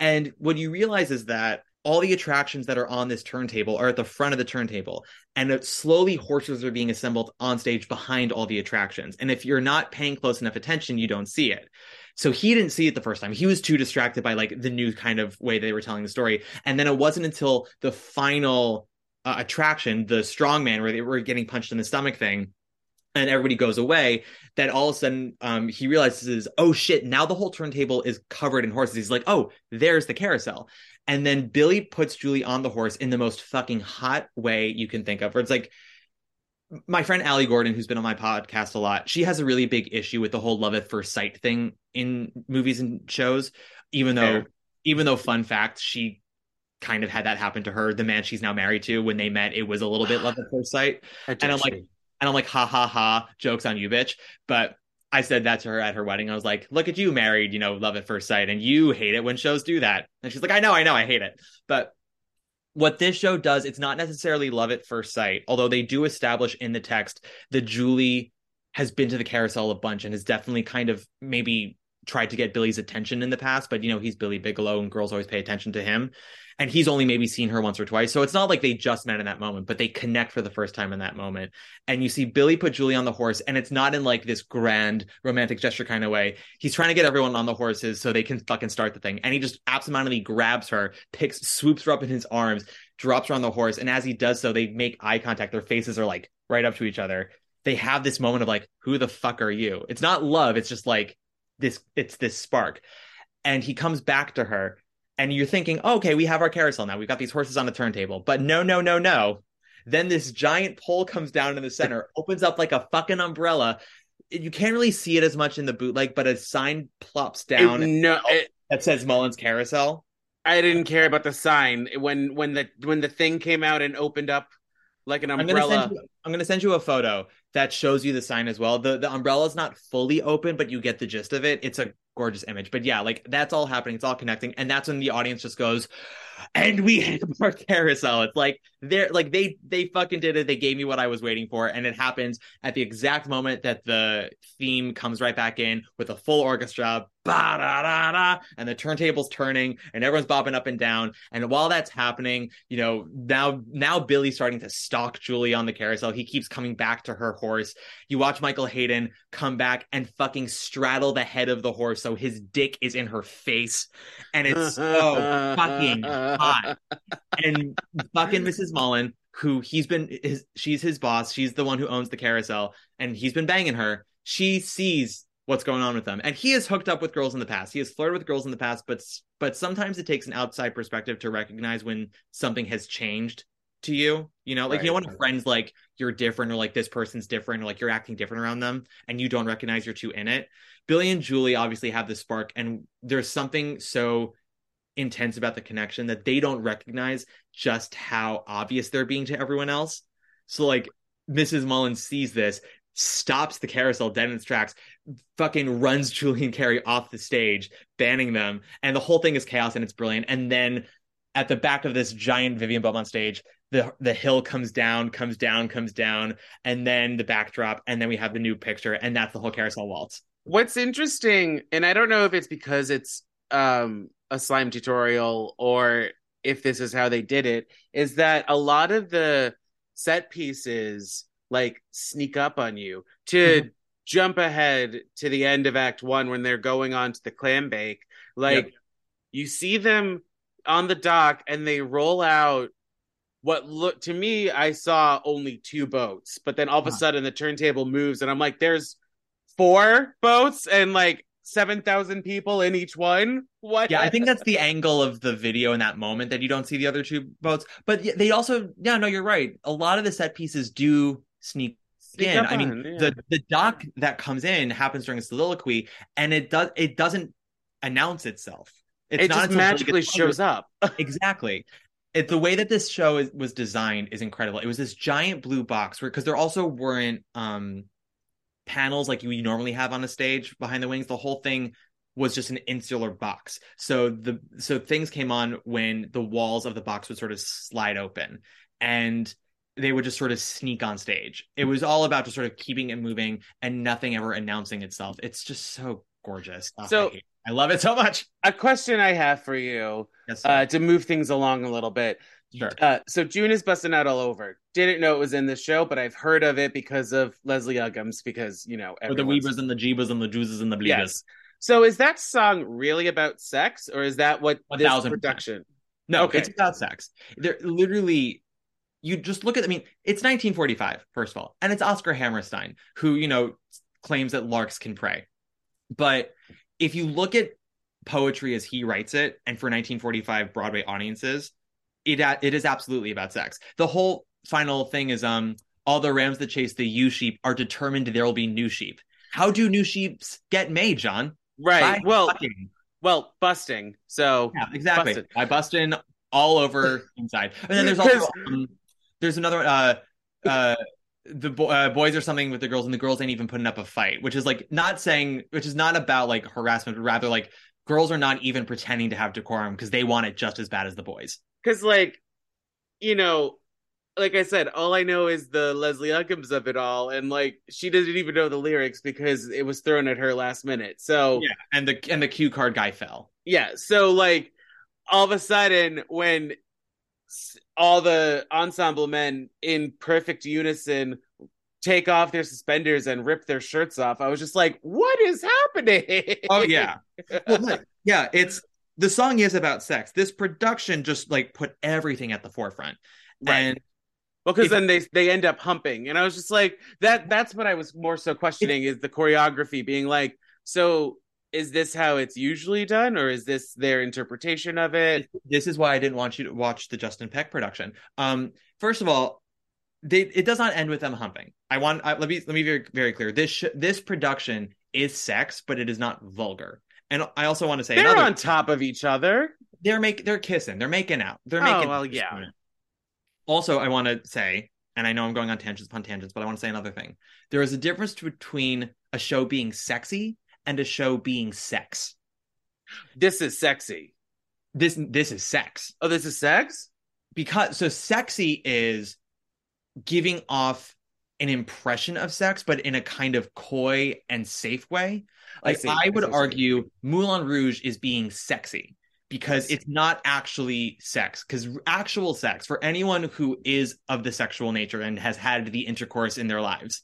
And what you realize is that all the attractions that are on this turntable are at the front of the turntable and slowly horses are being assembled on stage behind all the attractions. And if you're not paying close enough attention you don't see it so he didn't see it the first time. He was too distracted by like the new kind of way they were telling the story. And then it wasn't until the final uh, attraction the strongman where they were getting punched in the stomach thing and everybody goes away that all of a sudden um, he realizes oh shit now the whole turntable is covered in horses. He's like oh there's the carousel. And then billy puts julie on the horse in the most fucking hot way you can think of where it's like my friend Allie Gordon, who's been on my podcast a lot, she has a really big issue with the whole love at first sight thing in movies and shows. Even though, Fair. even though, fun fact, she kind of had that happen to her. The man she's now married to, when they met, it was a little bit love at first sight. [SIGHS] and I'm like, and I'm like, ha ha ha, jokes on you, bitch. But I said that to her at her wedding. I was like, look at you married, you know, love at first sight, and you hate it when shows do that. And she's like, I know, I know, I hate it. But what this show does, it's not necessarily love at first sight, although they do establish in the text that Julie has been to the carousel a bunch and has definitely kind of maybe tried to get Billy's attention in the past, but you know, he's Billy Bigelow and girls always pay attention to him. And he's only maybe seen her once or twice. So it's not like they just met in that moment, but they connect for the first time in that moment. And you see Billy put Julie on the horse, and it's not in like this grand romantic gesture kind of way. He's trying to get everyone on the horses so they can fucking start the thing. And he just absentmindedly grabs her, picks, swoops her up in his arms, drops her on the horse. And as he does so, they make eye contact. Their faces are like right up to each other. They have this moment of like, who the fuck are you? It's not love. It's just like, this it's this spark. And he comes back to her and you're thinking oh, okay we have our carousel now. We've got these horses on the turntable. But no no no no. Then this giant pole comes down in the center [LAUGHS] opens up like a fucking umbrella. You can't really see it as much in the bootleg but a sign plops down It- no, it, that says mullins carousel. I didn't care about the sign. When when the when the thing came out and opened up like an I'm gonna, umbrella. send you, I'm gonna send you a photo that shows you the sign as well. The the umbrella is not fully open, but you get the gist of it. It's a gorgeous image. But yeah, like that's all happening. It's all connecting, and that's when the audience just goes, and we have our carousel. It's like they're like they they fucking did it. They gave me what I was waiting for, and it happens at the exact moment that the theme comes right back in with a full orchestra, ba da da da, and the turntable's turning, and everyone's bobbing up and down. And while that's happening, you know now now Billy's starting to stalk Julie on the carousel. He keeps coming back to her horse. You watch Michael Hayden come back and fucking straddle the head of the horse so his dick is in her face, and it's so fucking hot. And fucking Mrs. Mullin, who he's been his she's his boss, she's the one who owns the carousel, and he's been banging her. She sees what's going on with them. And he has hooked up with girls in the past. He has flirted with girls in the past, but but sometimes it takes an outside perspective to recognize when something has changed to you. You know, like you know when a friend's like you're different or like this person's different or like you're acting different around them and you don't recognize you're too in it. Billy and Julie obviously have this spark and there's something so intense about the connection that they don't recognize just how obvious they're being to everyone else. So like Mrs. Mullins sees this, stops the carousel dead in its tracks, fucking runs [LAUGHS] Julie and Carrie off the stage, banning them, and the whole thing is chaos and it's brilliant. And then at the back of this giant Vivian Beaumont stage, the the hill comes down, comes down, comes down, and then the backdrop, and then we have the new picture, and that's the whole carousel waltz. What's interesting, and I don't know if it's because it's um, a slime tutorial or if this is how they did it, is that a lot of the set pieces like sneak up on you to Mhm. jump ahead to the end of Act One when they're going on to the clam bake. Like Yep. you see them on the dock and they roll out what look to me I saw only two boats, but then all of a sudden the turntable moves and I'm like, there's four boats and like seven thousand people in each one. What? Yeah, I think that's [LAUGHS] the angle of the video in that moment that you don't see the other two boats. But they also, yeah, no, you're right. A lot of the set pieces do sneak Sneak in. I mean, on, yeah. the the dock that comes in happens during a soliloquy, and it does it doesn't announce itself. It's it not just magically shows up. [LAUGHS] exactly it, the way that this show is, was designed is incredible. It was this giant blue box where because there also weren't um panels like you normally have on a stage behind the wings. The whole thing was just an insular box. So the so things came on when the walls of the box would sort of slide open and they would just sort of sneak on stage. It was all about just sort of keeping it moving and nothing ever announcing itself. It's just so gorgeous. Oh, So- I, hate it. I love it so much A question I have for you yes uh, to move things along a little bit. sure Uh, so June is busting out all over. Didn't know it was in the show, but I've heard of it because of Leslie Uggams. Because you know, the Weavers and the jeebas and the juices and the bleebas. Yes. So is that song really about sex, or is that what A this thousand percent. production? No, Okay. it's about sex. They're literally you just look at I mean, it's 1945, first of all, and it's Oscar Hammerstein, who, you know, claims that larks can pray. But if you look at poetry as he writes it, and for 1945 Broadway audiences, it it is absolutely about sex. The whole final thing is um all the rams that chase the ewe sheep are determined there will be new sheep. How do new sheep get made, John? Right. By well, fucking. well, busting. So Yeah, exactly. Busted. I bust in all over [LAUGHS] inside. And then there's also um, there's another uh uh the bo- uh, boys are something with the girls and the girls ain't even putting up a fight, which is like not saying which is not about like harassment, but rather like girls are not even pretending to have decorum because they want it just as bad as the boys. because like you know like I said, all I know is the Leslie Uggams of it all, and like she doesn't even know the lyrics because it was thrown at her last minute. So Yeah, and the and the cue card guy fell. yeah, so like all of a sudden when all the ensemble men in perfect unison take off their suspenders and rip their shirts off, I was just like, what is happening? Oh yeah. [LAUGHS] well, look, yeah, it's the song is about sex. This production just like put everything at the forefront. Right. And Well, because then they they end up humping, and I was just like, that. That's what I was more so questioning is the choreography being like, so is this how it's usually done, or is this their interpretation of it? this is why I didn't want you to watch the Justin Peck production. Um, first of all, they, it does not end with them humping. I want I, let me let me be very, very clear. This sh- this production is sex, but it is not vulgar. And I also want to say They're another, on top of each other. they're make they're kissing, they're making out, they're Oh, making. well, yeah. Also, I want to say, and I know I'm going on tangents upon tangents, but I want to say another thing. There is a difference between a show being sexy and a show being sex. This is sexy. This this is sex. Oh, this is sex. because so sexy is giving off an impression of sex but in a kind of coy and safe way I like see. i, I see would what argue moulin rouge is being sexy because it's not actually sex because actual sex for anyone who is of the sexual nature and has had the intercourse in their lives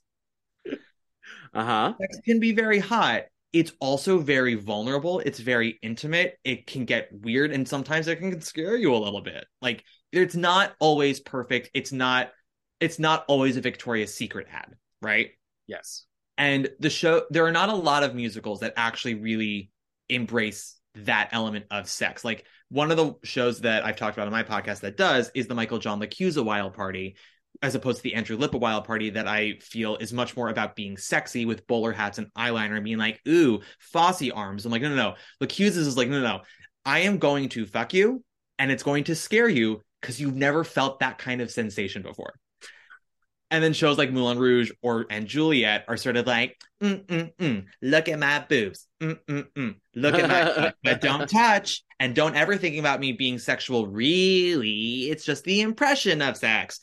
[LAUGHS] Uh huh. sex can be very hot it's also very vulnerable. It's very intimate. It can get weird and sometimes it can scare you a little bit. Like it's not always perfect. It's not it's not always a victoria's secret ad right? Yes. and the show there are not a lot of musicals that actually really embrace that element of sex. Like one of the shows that i've talked about on my podcast that does is the michael john LaChiusa wild party as opposed to the andrew lippa wild party that i feel is much more about being sexy with bowler hats and eyeliner and being like ooh fosse arms. I'm like no no no. LaChiusa's is like no no no. I am going to fuck you and it's going to scare you because you've never felt that kind of sensation before. And then shows like Moulin Rouge or and Juliet are sort of like, mm, mm, mm, look at my boobs, mm, mm, mm, look at my, [LAUGHS] but don't touch, and don't ever think about me being sexual. Really, it's just the impression of sex.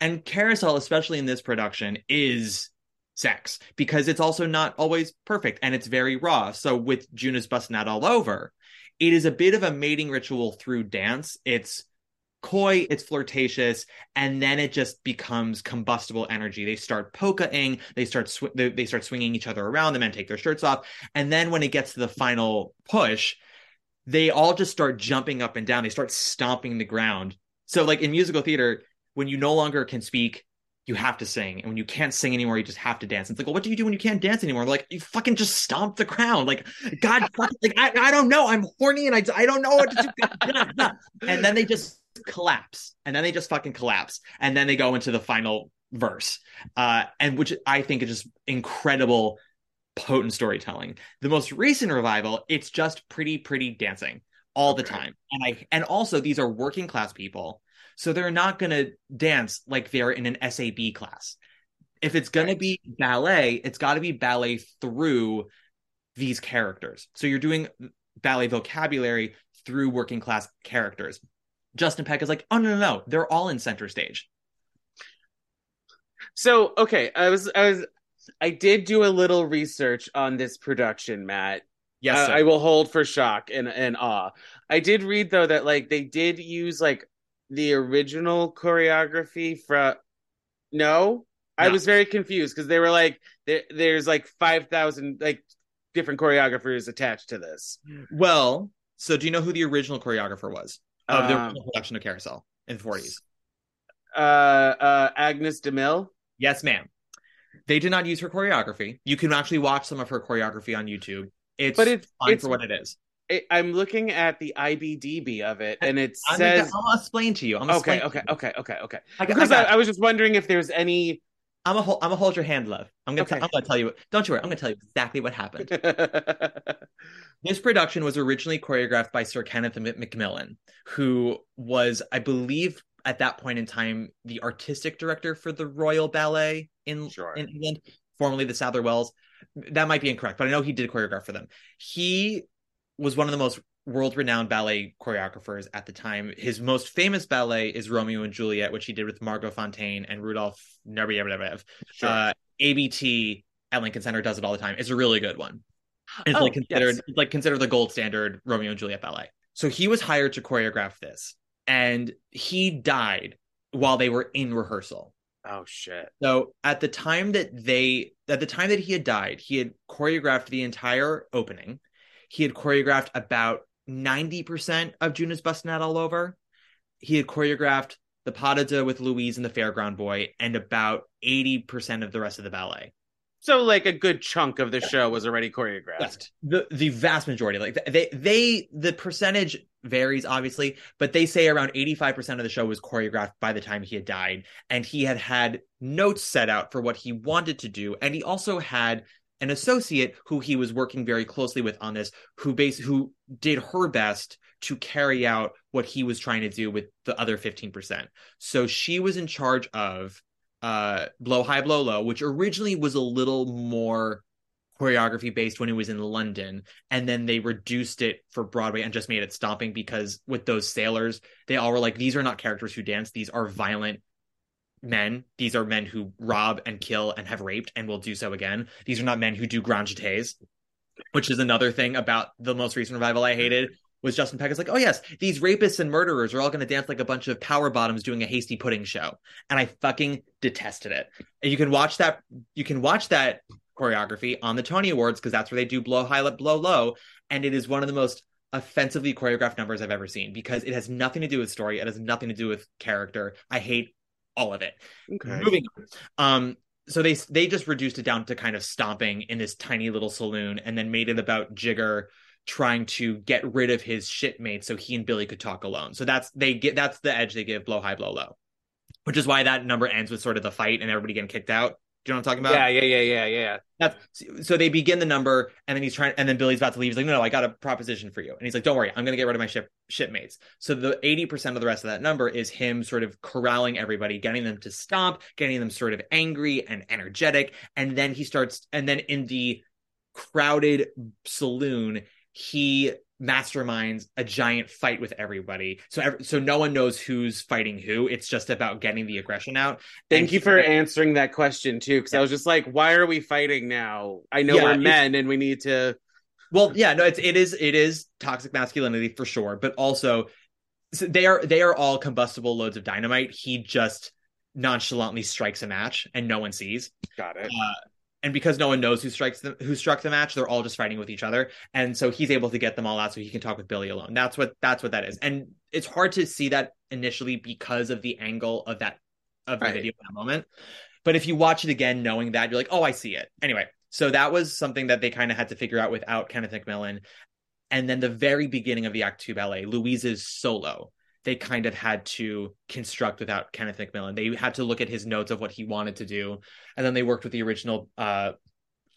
And Carousel, especially in this production, is sex because it's also not always perfect and it's very raw. So with Juno's busting out all over, it is a bit of a mating ritual through dance. It's coy, it's flirtatious, and then it just becomes combustible energy. They start polkaing, they start sw- they, they start swinging each other around. The men take their shirts off, and then when it gets to the final push, they all just start jumping up and down. They start stomping the ground. So, like in musical theater, when you no longer can speak, you have to sing, and when you can't sing anymore, you just have to dance. It's like, well, what do you do when you can't dance anymore? Like, you fucking just stomp the ground. Like, God, [LAUGHS] fuck, like I, I don't know. I'm horny, and I, I don't know what to do. [LAUGHS] and then they just collapse and then they just fucking collapse and then they go into the final verse uh and which i think is just incredible potent storytelling the most recent revival it's just pretty pretty dancing all the Okay. time and i and also these are working class people so they're not going to dance like they're in an sab class if it's going Right. to be ballet it's got to be ballet through these characters so you're doing ballet vocabulary through working class characters Justin Peck is like, oh no, no, no, they're all in center stage. So okay, I was I was I did do a little research on this production, Matt. Yes, Uh. I will hold for shock and, and awe. I did read though that like they did use like the original choreography from. No, I was very confused because they were like there, there's like five thousand like different choreographers attached to this. well, so do you know who the original choreographer was of the Um, original production of Carousel in the 40s? Uh, uh, Agnes DeMille. Yes, ma'am. They did not use her choreography. You can actually watch some of her choreography on YouTube. It's But it's- fine it's- for what it is. I'm looking at the IBDB of it, and it I'm says. gonna, I'll explain to you. I'm Okay, okay, okay, okay, okay. I, got- I Because I, I was just wondering if there's any. I'm a hold, I'm a hold your hand, love. I'm gonna Okay. I'm gonna tell you. Don't you worry. I'm gonna tell you exactly what happened. [LAUGHS] This production was originally choreographed by Sir Kenneth M- Macmillan, who was, I believe, at that point in time, the artistic director for the Royal Ballet in, Sure. in England, formerly the Sadler's Wells. That might be incorrect, but I know he did choreograph for them. He was one of the most world renowned ballet choreographers at the time. His most famous ballet is Romeo and Juliet, which he did with Margot Fonteyn and Rudolf Nureyev. Sure. Uh, ABT at Lincoln Center does it all the time. It's a really good one. It's Oh, like considered yes. it's like considered the gold standard Romeo and Juliet ballet. So he was hired to choreograph this, and he died while they were in rehearsal. Oh shit. So at the time that they at the time that he had died, he had choreographed the entire opening. He had choreographed about 90% of Junas busting out all over. He had choreographed the pas de deux with Louise and the Fairground Boy and about 80% of the rest of the ballet. So like a good chunk of the show was already choreographed. The the vast majority, like they they the percentage varies obviously, but they say around 85% of the show was choreographed by the time he had died and he had had notes set out for what he wanted to do and he also had an associate who he was working very closely with on this who base who did her best to carry out what he was trying to do with the other 15%. So she was in charge of uh blow high blow low which originally was a little more choreography based when it was in London and then they reduced it for Broadway and just made it stomping because with those sailors they all were like these are not characters who dance these are violent men. These are men who rob and kill and have raped and will do so again. These are not men who do grand jetés which is another thing about the most recent revival I hated was Justin Peck is like, oh yes, these rapists and murderers are all going to dance like a bunch of power bottoms doing a hasty pudding show, and I fucking detested it. And you can watch that, you can watch that choreography on the Tony Awards because that's where they do blow high, let blow low, and it is one of the most offensively choreographed numbers I've ever seen because it has nothing to do with story, it has nothing to do with character. I hate all of it. Okay. Moving on. Um, so they they just reduced it down to kind of stomping in this tiny little saloon, and then made it about Jigger trying to get rid of his shitmate so he and Billy could talk alone. So that's they get that's the edge they give blow high, blow low, which is why that number ends with sort of the fight and everybody getting kicked out. Do you know what I'm talking about? Yeah, yeah, yeah, yeah, yeah. That's so they begin the number, and then he's trying, and then Billy's about to leave. He's like, "No, no, I got a proposition for you." And he's like, "Don't worry, I'm going to get rid of my ship shipmates." So the eighty percent of the rest of that number is him sort of corralling everybody, getting them to stomp, getting them sort of angry and energetic, and then he starts, and then in the crowded saloon, he masterminds a giant fight with everybody. So ev- so no one knows who's fighting who. It's just about getting the aggression out. Thank And you for answering that question too, because I was just like, why are we fighting now? I know Yeah, we're men and we need to. Well, yeah, no, it's it is it is toxic masculinity for sure, but also so they are they are all combustible loads of dynamite. He just nonchalantly strikes a match and no one sees. Got it. Uh, and because no one knows who strikes them who struck the match, they're all just fighting with each other. And so he's able to get them all out so he can talk with Billy alone. That's what that's what that is. And it's hard to see that initially because of the angle of that of the Right. video in that moment. But if you watch it again knowing that, you're like, oh, I see it. Anyway, so that was something that they kind of had to figure out without Kenneth MacMillan. And then the very beginning of the Act Two ballet, Louise's solo, they kind of had to construct without Kenneth MacMillan. They had to look at his notes of what he wanted to do, and then they worked with the original uh,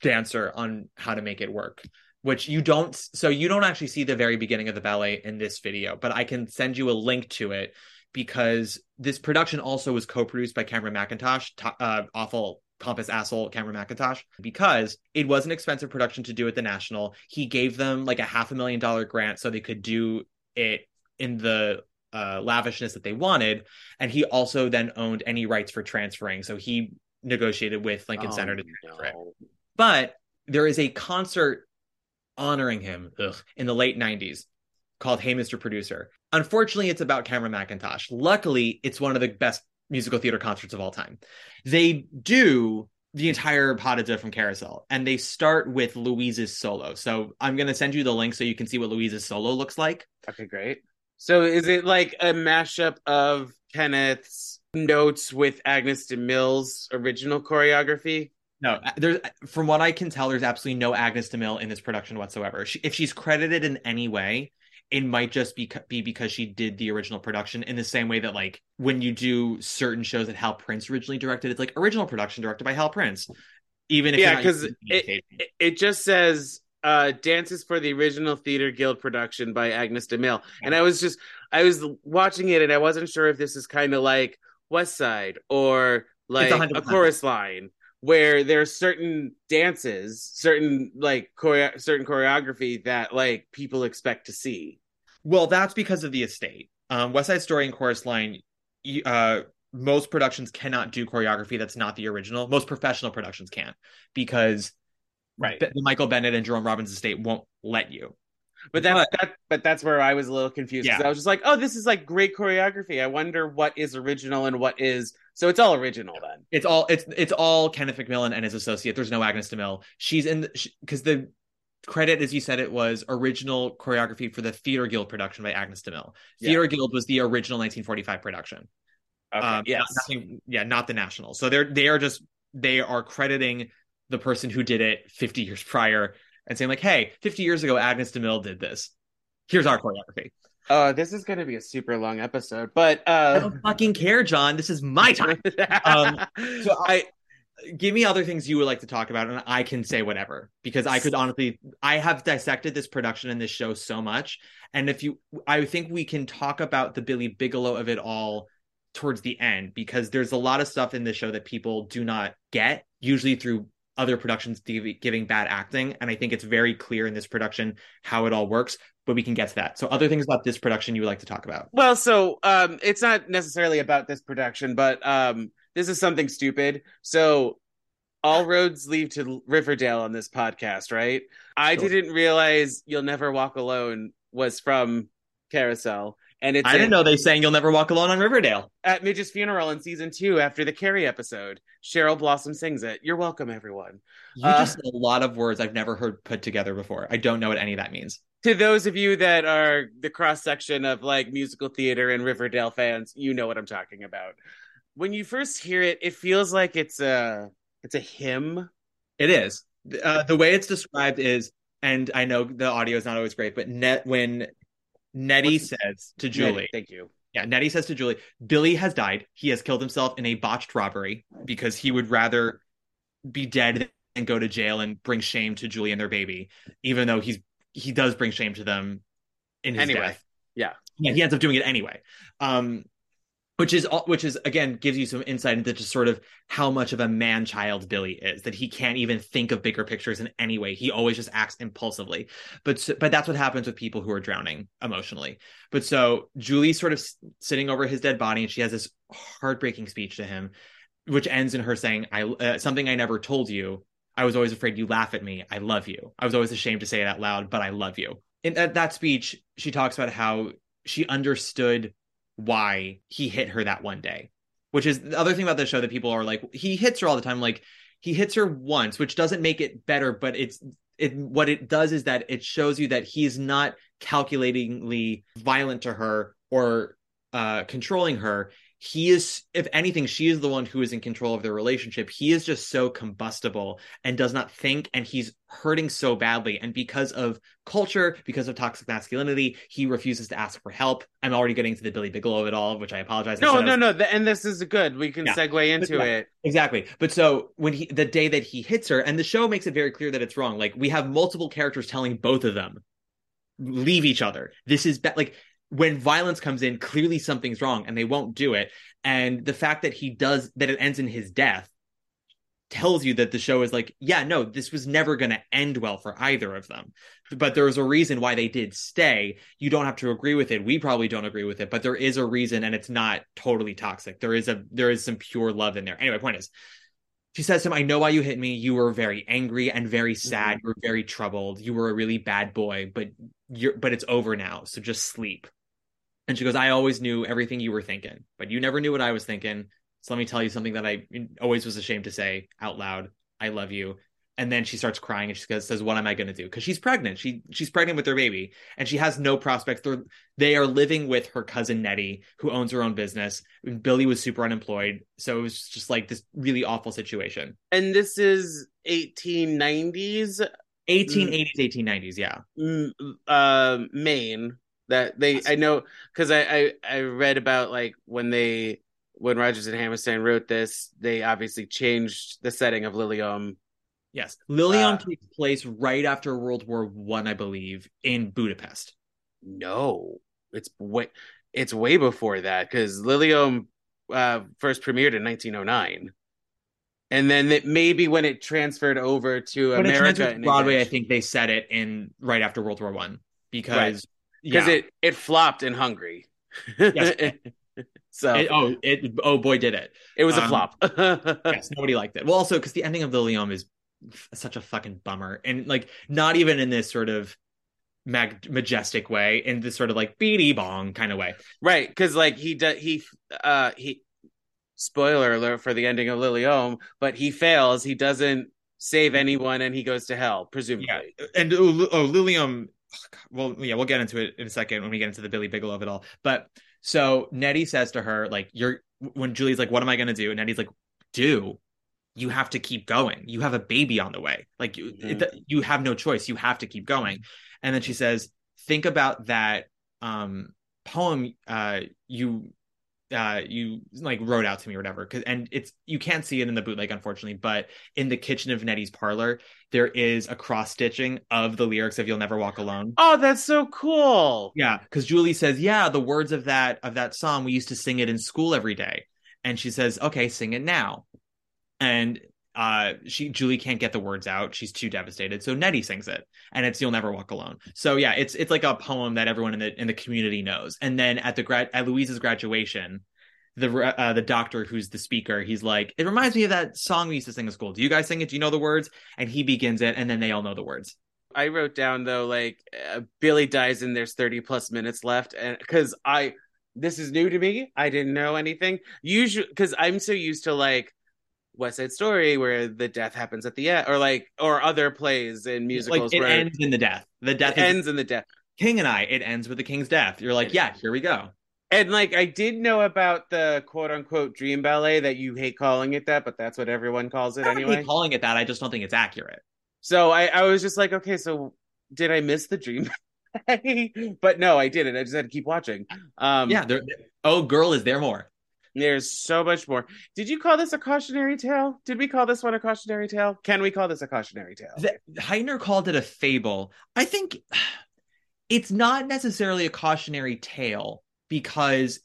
dancer on how to make it work. Which you don't, so you don't actually see the very beginning of the ballet in this video, but I can send you a link to it because this production also was co-produced by Cameron Mackintosh, to- uh, awful pompous asshole Cameron Mackintosh, because it was an expensive production to do at the National. He gave them like a half a million dollar grant so they could do it in the uh, lavishness that they wanted, and he also then owned any rights for transferring. So he negotiated with Lincoln Oh, Center to transfer it. But there is a concert honoring him ugh, in the late 90s called Hey Mr. Producer. Unfortunately, it's about Cameron Mackintosh. Luckily, it's one of the best musical theater concerts of all time. They do the entire deux from Carousel, and they start with Louise's solo. So I'm going to send you the link so you can see what Louise's solo looks like. Okay, great. So is it like a mashup of Kenneth's notes with Agnes DeMille's original choreography? No, uh, there's from what I can tell, there's absolutely no Agnes DeMille in this production whatsoever. She, if she's credited in any way, it might just be be because she did the original production in the same way that like when you do certain shows that Hal Prince originally directed, it's like original production directed by Hal Prince. Even if Yeah, you're not 'cause using the it- It, it just says uh dances for the original theater guild production by agnes demille and i was just i was watching it and i wasn't sure if this is kind of like west side or like a chorus line where there's certain dances certain like choreo- certain choreography that like people expect to see Well, that's because of the estate. Um, West Side Story and Chorus Line, uh, most productions cannot do choreography that's not the original. Most professional productions can't because Right. the Michael Bennett and Jerome Robbins estate won't let you. But that's that. But that's where I was a little confused. Yeah. I was just like, "Oh, this is like great choreography. I wonder what is original and what is." So it's all original then. It's all it's it's all Kenneth MacMillan and his associate. There's no Agnes DeMille. She's in because the credit, as you said, it was original choreography for the Theater Guild production by Agnes DeMille. Yeah. Theater Guild was the original 1945 production. Okay. Um, yes. not- nothing- yeah, not the national. So they're they are just they are crediting the person who did it 50 years prior and saying like, hey, 50 years ago, Agnes DeMille did this. Here's our choreography. Oh, this is going to be a super long episode, but I uh, don't fucking care, John. This is my [LAUGHS] time. Um, So I give me other things you would like to talk about, and I can say whatever because I could honestly, I have dissected this production and this show so much, and if you, I think we can talk about the Billy Bigelow of it all towards the end because there's a lot of stuff in this show that people do not get usually through other productions giv- giving bad acting and i think it's very clear in this production how it all works but we can get to that so other things about this production you would like to talk about Well, so um, it's not necessarily about this production, but um, this is something stupid. So all roads lead to Riverdale on this podcast, right? I Sure. didn't realize "You'll Never Walk Alone" was from Carousel, and it's i didn't know they sang you'll never walk alone on riverdale at Midge's funeral in season two after the Carrie episode. Cheryl Blossom sings it. You're welcome, everyone. You Uh, just a lot of words I've never heard put together before. I don't know what any of that means. To those of you that are the cross section of like musical theater and Riverdale fans, you know what I'm talking about. When you first hear it, it feels like it's a it's a hymn. It is. Uh, the way it's described is, and I know the audio is not always great, but net when Nettie What's- says to Julie, Thank you. yeah, Nettie says to Julie, Billy has died. He has killed himself in a botched robbery because he would rather be dead than go to jail and bring shame to Julie and their baby, even though he's he does bring shame to them in his Anyway, death. yeah. yeah, he ends up doing it anyway. Um, which is which is again gives you some insight into just sort of how much of a man child Billy is that he can't even think of bigger pictures in any way. He always just acts impulsively. But but that's what happens with people who are drowning emotionally. But so Julie's sort of sitting over his dead body, and she has this heartbreaking speech to him, which ends in her saying, "I uh, something I never told you. I was always afraid you laugh at me. I love you. I was always ashamed to say it out loud, but I love you." In that, that speech, she talks about how she understood why he hit her that one day, which is the other thing about the show that people are like, he hits her all the time. Like he hits her once, which doesn't make it better, but it's it what it does is that it shows you that he's not calculatingly violent to her or uh controlling her he is if anything she is the one who is in control of their relationship he is just so combustible and does not think and he's hurting so badly and because of culture because of toxic masculinity he refuses to ask for help i'm already getting to the billy bigelow of it all which i apologize No, I no, was- no. The, and this is good. We can Yeah. segue into yeah. it. Exactly. But so when he the day that he hits her, and the show makes it very clear that it's wrong. Like we have multiple characters telling both of them, leave each other. This is bad. Like when violence comes in, clearly something's wrong, and they won't do it. And the fact that he does that it ends in his death tells you that the show is like, yeah, no, this was never going to end well for either of them. But there was a reason why they did stay. You don't have to agree with it. We probably don't agree with it, but there is a reason, and it's not totally toxic. There is a there is some pure love in there. Anyway, point is, she says to him, "I know why you hit me. You were very angry and very mm-hmm. sad. You were very troubled. You were a really bad boy, but you're but it's over now. So just sleep." And she goes, "I always knew everything you were thinking, but you never knew what I was thinking. So let me tell you something that I always was ashamed to say out loud. I love you." And then she starts crying and she goes, says, "What am I going to do?" Because she's pregnant. She she's pregnant with their baby, and she has no prospects. They're they are living with her cousin Nettie, who owns her own business. Billy was super unemployed, so it was just like this really awful situation. And this is 1890s 1880s, 1890s, yeah. mm, uh, Maine. That they, I know, because I, I I read about like when they when Rodgers and Hammerstein wrote this, they obviously changed the setting of Liliom. Yes, Liliom Uh, takes place right after World War One, I, I believe, in Budapest. No, it's way it's way before that because Liliom uh, first premiered in 1909, and then it, maybe when it transferred over to But America transferred to in Broadway, I think they set it in right after World War One because Right. Because yeah. it it flopped in Hungary. Yes. [LAUGHS] so It- oh, it oh boy, did it. It was a um, flop. [LAUGHS] yes, nobody liked it. Well, also because the ending of Liliom is f- such a fucking bummer, and like not even in this sort of mag- majestic way, in this sort of like beady bong kind of way. right, because like he does he uh he spoiler alert for the ending of Liliom, but he fails. He doesn't save anyone, and he goes to hell, presumably. yeah. and oh, oh Liliom. Well, yeah, we'll get into it in a second when we get into the Billy Bigelow of it all. But so Nettie says to her, like, "You're." When Julie's like, "What am I going to do?" and Nettie's like, "Do." You have to keep going. You have a baby on the way. Like you, Mhm. it, you have no choice. You have to keep going. And then she says, "Think about that um, poem uh, you uh, you like wrote out to me or whatever because and it's you can't see it in the bootleg, unfortunately, but in the kitchen of Nettie's parlor, there is a cross stitching of the lyrics of "You'll Never Walk Alone." Oh, that's so cool. Yeah, because Julie says, "Yeah, the words of that of that song we used to sing it in school every day," and she says, "Okay, sing it now." And uh, she Julie can't get the words out; she's too devastated. So Nettie sings it, and it's "You'll Never Walk Alone." So yeah, it's it's like a poem that everyone in the in the community knows. And then at the grad at Louise's graduation. The uh, the doctor who's the speaker, he's like, it reminds me of that song we used to sing in school. Do you guys sing it? Do you know the words? And he begins it, and then they all know the words. I wrote down though, like uh, Billy dies and there's 30 plus minutes left, and because I this is new to me, I didn't know anything. Usually, because I'm so used to like West Side Story, where the death happens at the end, or like or other plays and musicals like it ends in the death. The death is ends in the death. King and I, it ends with the king's death. You're like, yeah, here we go. And like I did know about the quote unquote dream ballet that you hate calling it that, but that's what everyone calls it I anyway. calling it that. I just don't think it's accurate. So I, I was just like, okay, so did I miss the dream? [LAUGHS] but no, I didn't. I just had to keep watching. Um, yeah. Oh, girl, is there more? There's so much more. Did you call this a cautionary tale? Did we call this one a cautionary tale? Can we call this a cautionary tale? The, Hytner called it a fable. I think [SIGHS] it's not necessarily a cautionary tale because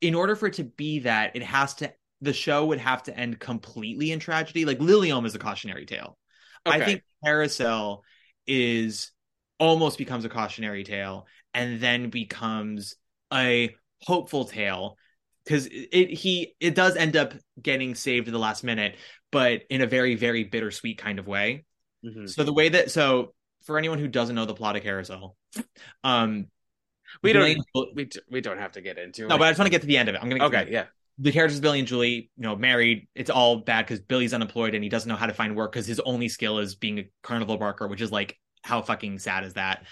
in order for it to be that, it has to the show would have to end completely in tragedy. Like Liliom is a cautionary tale. I think Carousel is almost becomes a cautionary tale and then becomes a hopeful tale because it, he it does end up getting saved at the last minute, but in a very very bittersweet kind of way. Mhm. So the way that so for anyone who doesn't know the plot of Carousel, um, We Billy don't. We we don't have to get into no, it. but I just want to get to the end of it. I'm gonna okay, yeah. the characters Billy and Julie, you know, married. It's all bad because Billy's unemployed and he doesn't know how to find work because his only skill is being a carnival barker, which is like how fucking sad is that?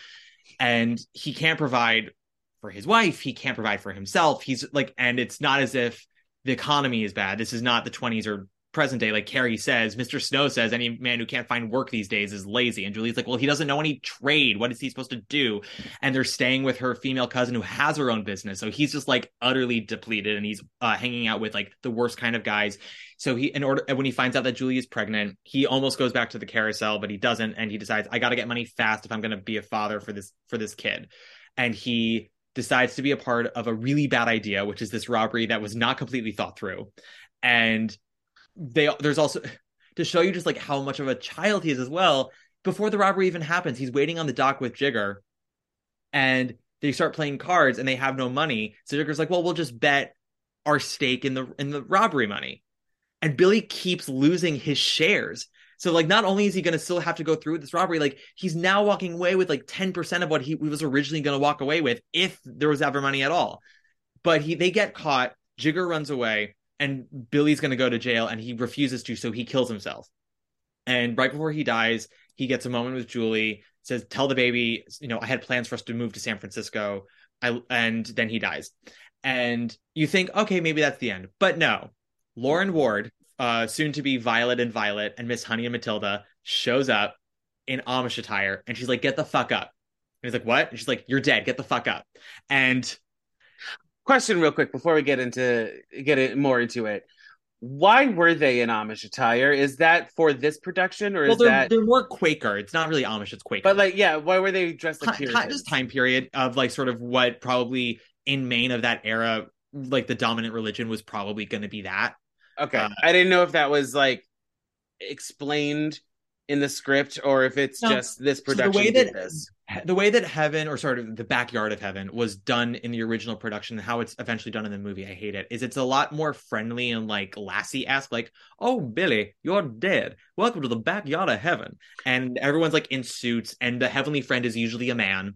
And he can't provide for his wife. He can't provide for himself. He's like, and it's not as if the economy is bad. This is not the 20s or present day. Like Carrie says, Mr. Snow says, any man who can't find work these days is lazy. And Julie's like, well, he doesn't know any trade. What is he supposed to do? And they're staying with her female cousin who has her own business. So he's just like utterly depleted and he's uh, hanging out with like the worst kind of guys. So he, in order, when he finds out that Julie is pregnant, he almost goes back to the carousel, but he doesn't. And he decides, I got to get money fast if I'm going to be a father for this, for this kid. And he decides to be a part of a really bad idea, which is this robbery that was not completely thought through. And they, there's also, [LAUGHS] to show you just like how much of a child he is as well, before the robbery even happens, he's waiting on the dock with Jigger and they start playing cards and they have no money. So Jigger's like, well, we'll just bet our stake in the in the robbery money. And Billy keeps losing his shares. So like not only is he gonna still have to go through with this robbery, like he's now walking away with like 10% of what he was originally gonna walk away with if there was ever money at all. But he they get caught, Jigger runs away, and Billy's gonna go to jail and he refuses to, so he kills himself. And right before he dies, he gets a moment with Julie, says, Tell the baby, you know, I had plans for us to move to San Francisco. I and then he dies. And you think, okay, maybe that's the end. But no. Lauren Ward, uh, soon to be Violet and Violet, and Miss Honey and Matilda shows up in Amish attire, and she's like, "Get the fuck up." And he's like, "What?" And she's like, "You're dead. Get the fuck up." And Question, real quick, before we get into get it more into it. Why were they in Amish attire? Is that for this production, or well, is they're that? they're more Quaker. It's not really Amish. It's Quaker. But like, yeah, why were they dressed like Ti- ti- Puritans? just time period of like sort of what probably in Maine of that era, like the dominant religion was probably going to be that. Okay, Uh, I didn't know if that was like explained in the script or if it's No. just this So the way did that- this. the way that heaven or sort of the backyard of heaven was done in the original production and how it's eventually done in the movie i hate it is it's a lot more friendly and like lassie-esque like oh billy you're dead. Welcome to the backyard of heaven. And everyone's like in suits and the heavenly friend is usually a man.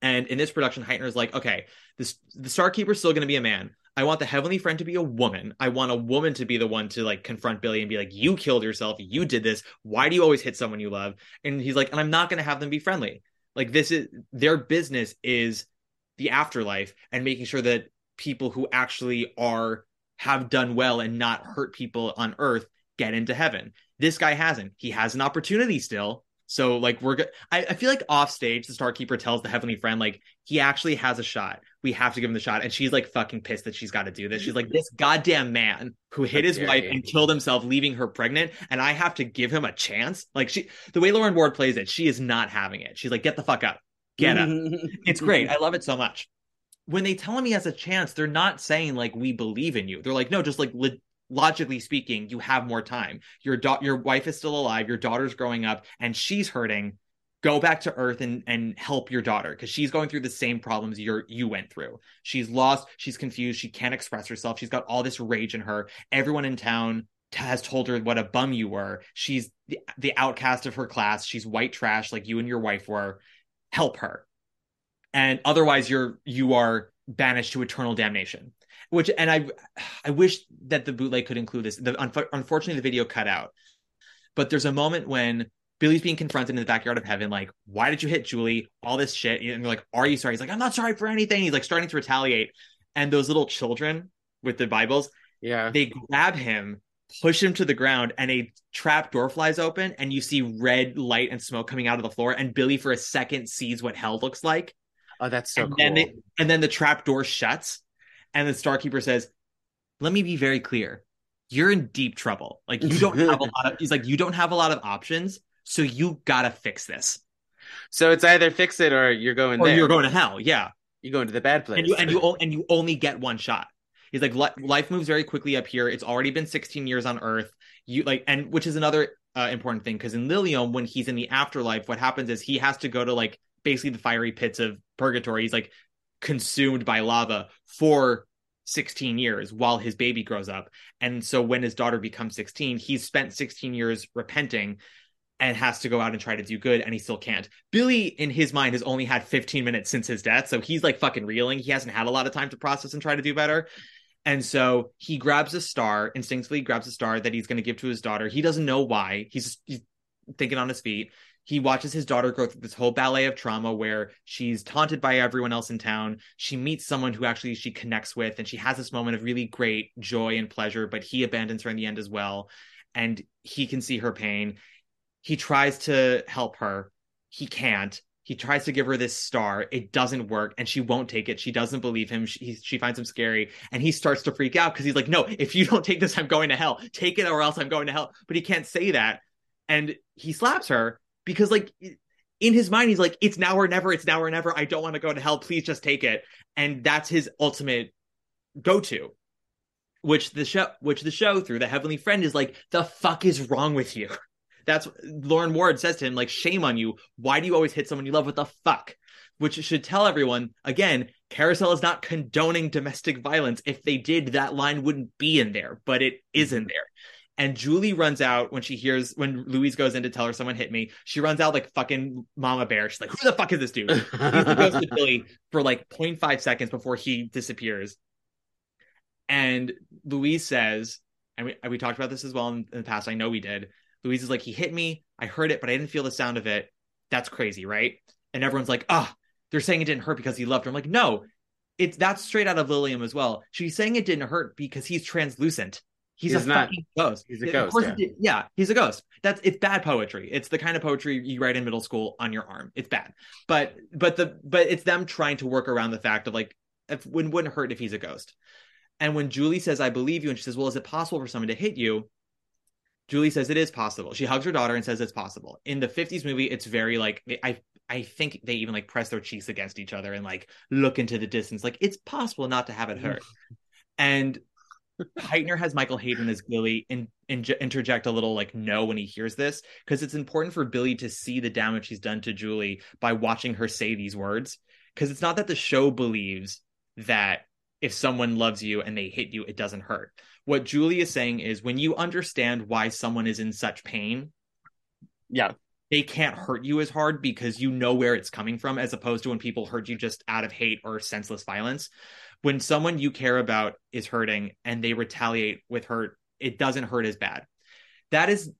And in this production Hytner's like okay this the starkeeper's still going to be a man I want the heavenly friend to be a woman. I want a woman to be the one to like confront Billy and be like, "You killed yourself. You did this. Why do you always hit someone you love?" And he's like, "And I'm not going to have them be friendly. Like this is their business is the afterlife and making sure that people who actually are have done well and not hurt people on earth get into heaven. This guy hasn't. He has an opportunity still. So like we're good. I, I feel like off stage, the Starkeeper tells the Heavenly Friend like he actually has a shot. We have to give him the shot, and she's like fucking pissed that she's got to do this. She's like [LAUGHS] this goddamn man who hit his wife and killed himself, leaving her pregnant, and I have to give him a chance. Like she, the way Lauren Ward plays it, she is not having it. She's like, get the fuck up, get up. [LAUGHS] it's great. I love it so much. When they tell him he has a chance, they're not saying like we believe in you. They're like, no, just like le- logically speaking, you have more time. Your da- your wife is still alive, your daughter's growing up, and she's hurting. Go back to Earth and and help your daughter because she's going through the same problems you you went through. She's lost, she's confused, she can't express herself. She's got all this rage in her. Everyone in town has told her what a bum you were. She's the, the outcast of her class. She's white trash like you and your wife were. Help her. And otherwise you're you are banished to eternal damnation which and I I wish that the bootleg could include this. The, unfortunately, the video cut out. But there's a moment when Billy's being confronted in the backyard of heaven, like, why did you hit Julie? All this shit. And they're like, are you sorry? He's like, I'm not sorry for anything. He's like starting to retaliate. And those little children with the Bibles, yeah, they grab him, push him to the ground, and a trap door flies open, and you see red light and smoke coming out of the floor. And Billy, for a second, sees what hell looks like. Oh, that's so and cool. Then they, and then the trap door shuts, and the Starkeeper says, "Let me be very clear. You're in deep trouble. Like you don't have a [LAUGHS] lot of." He's like, "You don't have a lot of options, so you gotta fix this." So it's either fix it or you're going or there. you're going to hell. Yeah, you're going to the bad place, and you and you and you only get one shot. He's like, life moves very quickly up here. It's already been 16 years on Earth. You like, and which is another uh, important thing because in Liliom, when he's in the afterlife, what happens is he has to go to like basically the fiery pits of purgatory. He's like consumed by lava for 16 years while his baby grows up. And so when his daughter becomes 16, he's spent 16 years repenting and has to go out and try to do good and he still can't. Billy in his mind has only had 15 minutes since his death, so he's like fucking reeling. He hasn't had a lot of time to process and try to do better. And so he grabs a star, instinctively grabs a star that he's going to give to his daughter. He doesn't know why. He's, he's thinking on his feet he watches his daughter go through this whole ballet of trauma where she's taunted by everyone else in town. She meets someone who actually she connects with, and she has this moment of really great joy and pleasure, but he abandons her in the end as well. And he can see her pain. He tries to help her. He can't. He tries to give her this star. It doesn't work, and she won't take it. She doesn't believe him. She, she finds him scary, and he starts to freak out because he's like, "No, if you don't take this, I'm going to hell. Take it, or else I'm going to hell." But he can't say that, and he slaps her, because like in his mind he's like it's now or never it's now or never i don't want to go to hell please just take it and that's his ultimate go-to which the show which the show through the heavenly friend is like the fuck is wrong with you that's lauren ward says to him like shame on you why do you always hit someone you love with the fuck which should tell everyone again carousel is not condoning domestic violence if they did that line wouldn't be in there but it is in mm-hmm. there and Julie runs out when she hears when Louise goes in to tell her someone hit me. She runs out like fucking mama bear. She's like, "Who the fuck is this dude?" he goes to [LAUGHS] Billy for like 0.5 seconds before he disappears. And Louise says, and we, we talked about this as well in, in the past. I know we did. Louise is like, "He hit me. I heard it, but I didn't feel the sound of it. That's crazy, right?" And everyone's like, "Ah, oh, they're saying it didn't hurt because he loved her." I'm like, "No, it's that's straight out of Liliom as well. She's saying it didn't hurt because he's translucent." He's, he's a not, fucking ghost. He's a ghost. Yeah. He, yeah, he's a ghost. That's it's bad poetry. It's the kind of poetry you write in middle school on your arm. It's bad. But but the but it's them trying to work around the fact of like if when wouldn't hurt if he's a ghost. And when Julie says, I believe you, and she says, Well, is it possible for someone to hit you? Julie says it is possible. She hugs her daughter and says it's possible. In the 50s movie, it's very like I I think they even like press their cheeks against each other and like look into the distance. Like it's possible not to have it hurt. and Hytner has Michael Hayden as Billy and in, interject a little like no when he hears this because it's important for Billy to see the damage he's done to Julie by watching her say these words because it's not that the show believes that if someone loves you and they hit you it doesn't hurt. What Julie is saying is when you understand why someone is in such pain, yeah, they can't hurt you as hard because you know where it's coming from as opposed to when people hurt you just out of hate or senseless violence when someone you care about is hurting and they retaliate with hurt, it doesn't hurt as bad. That is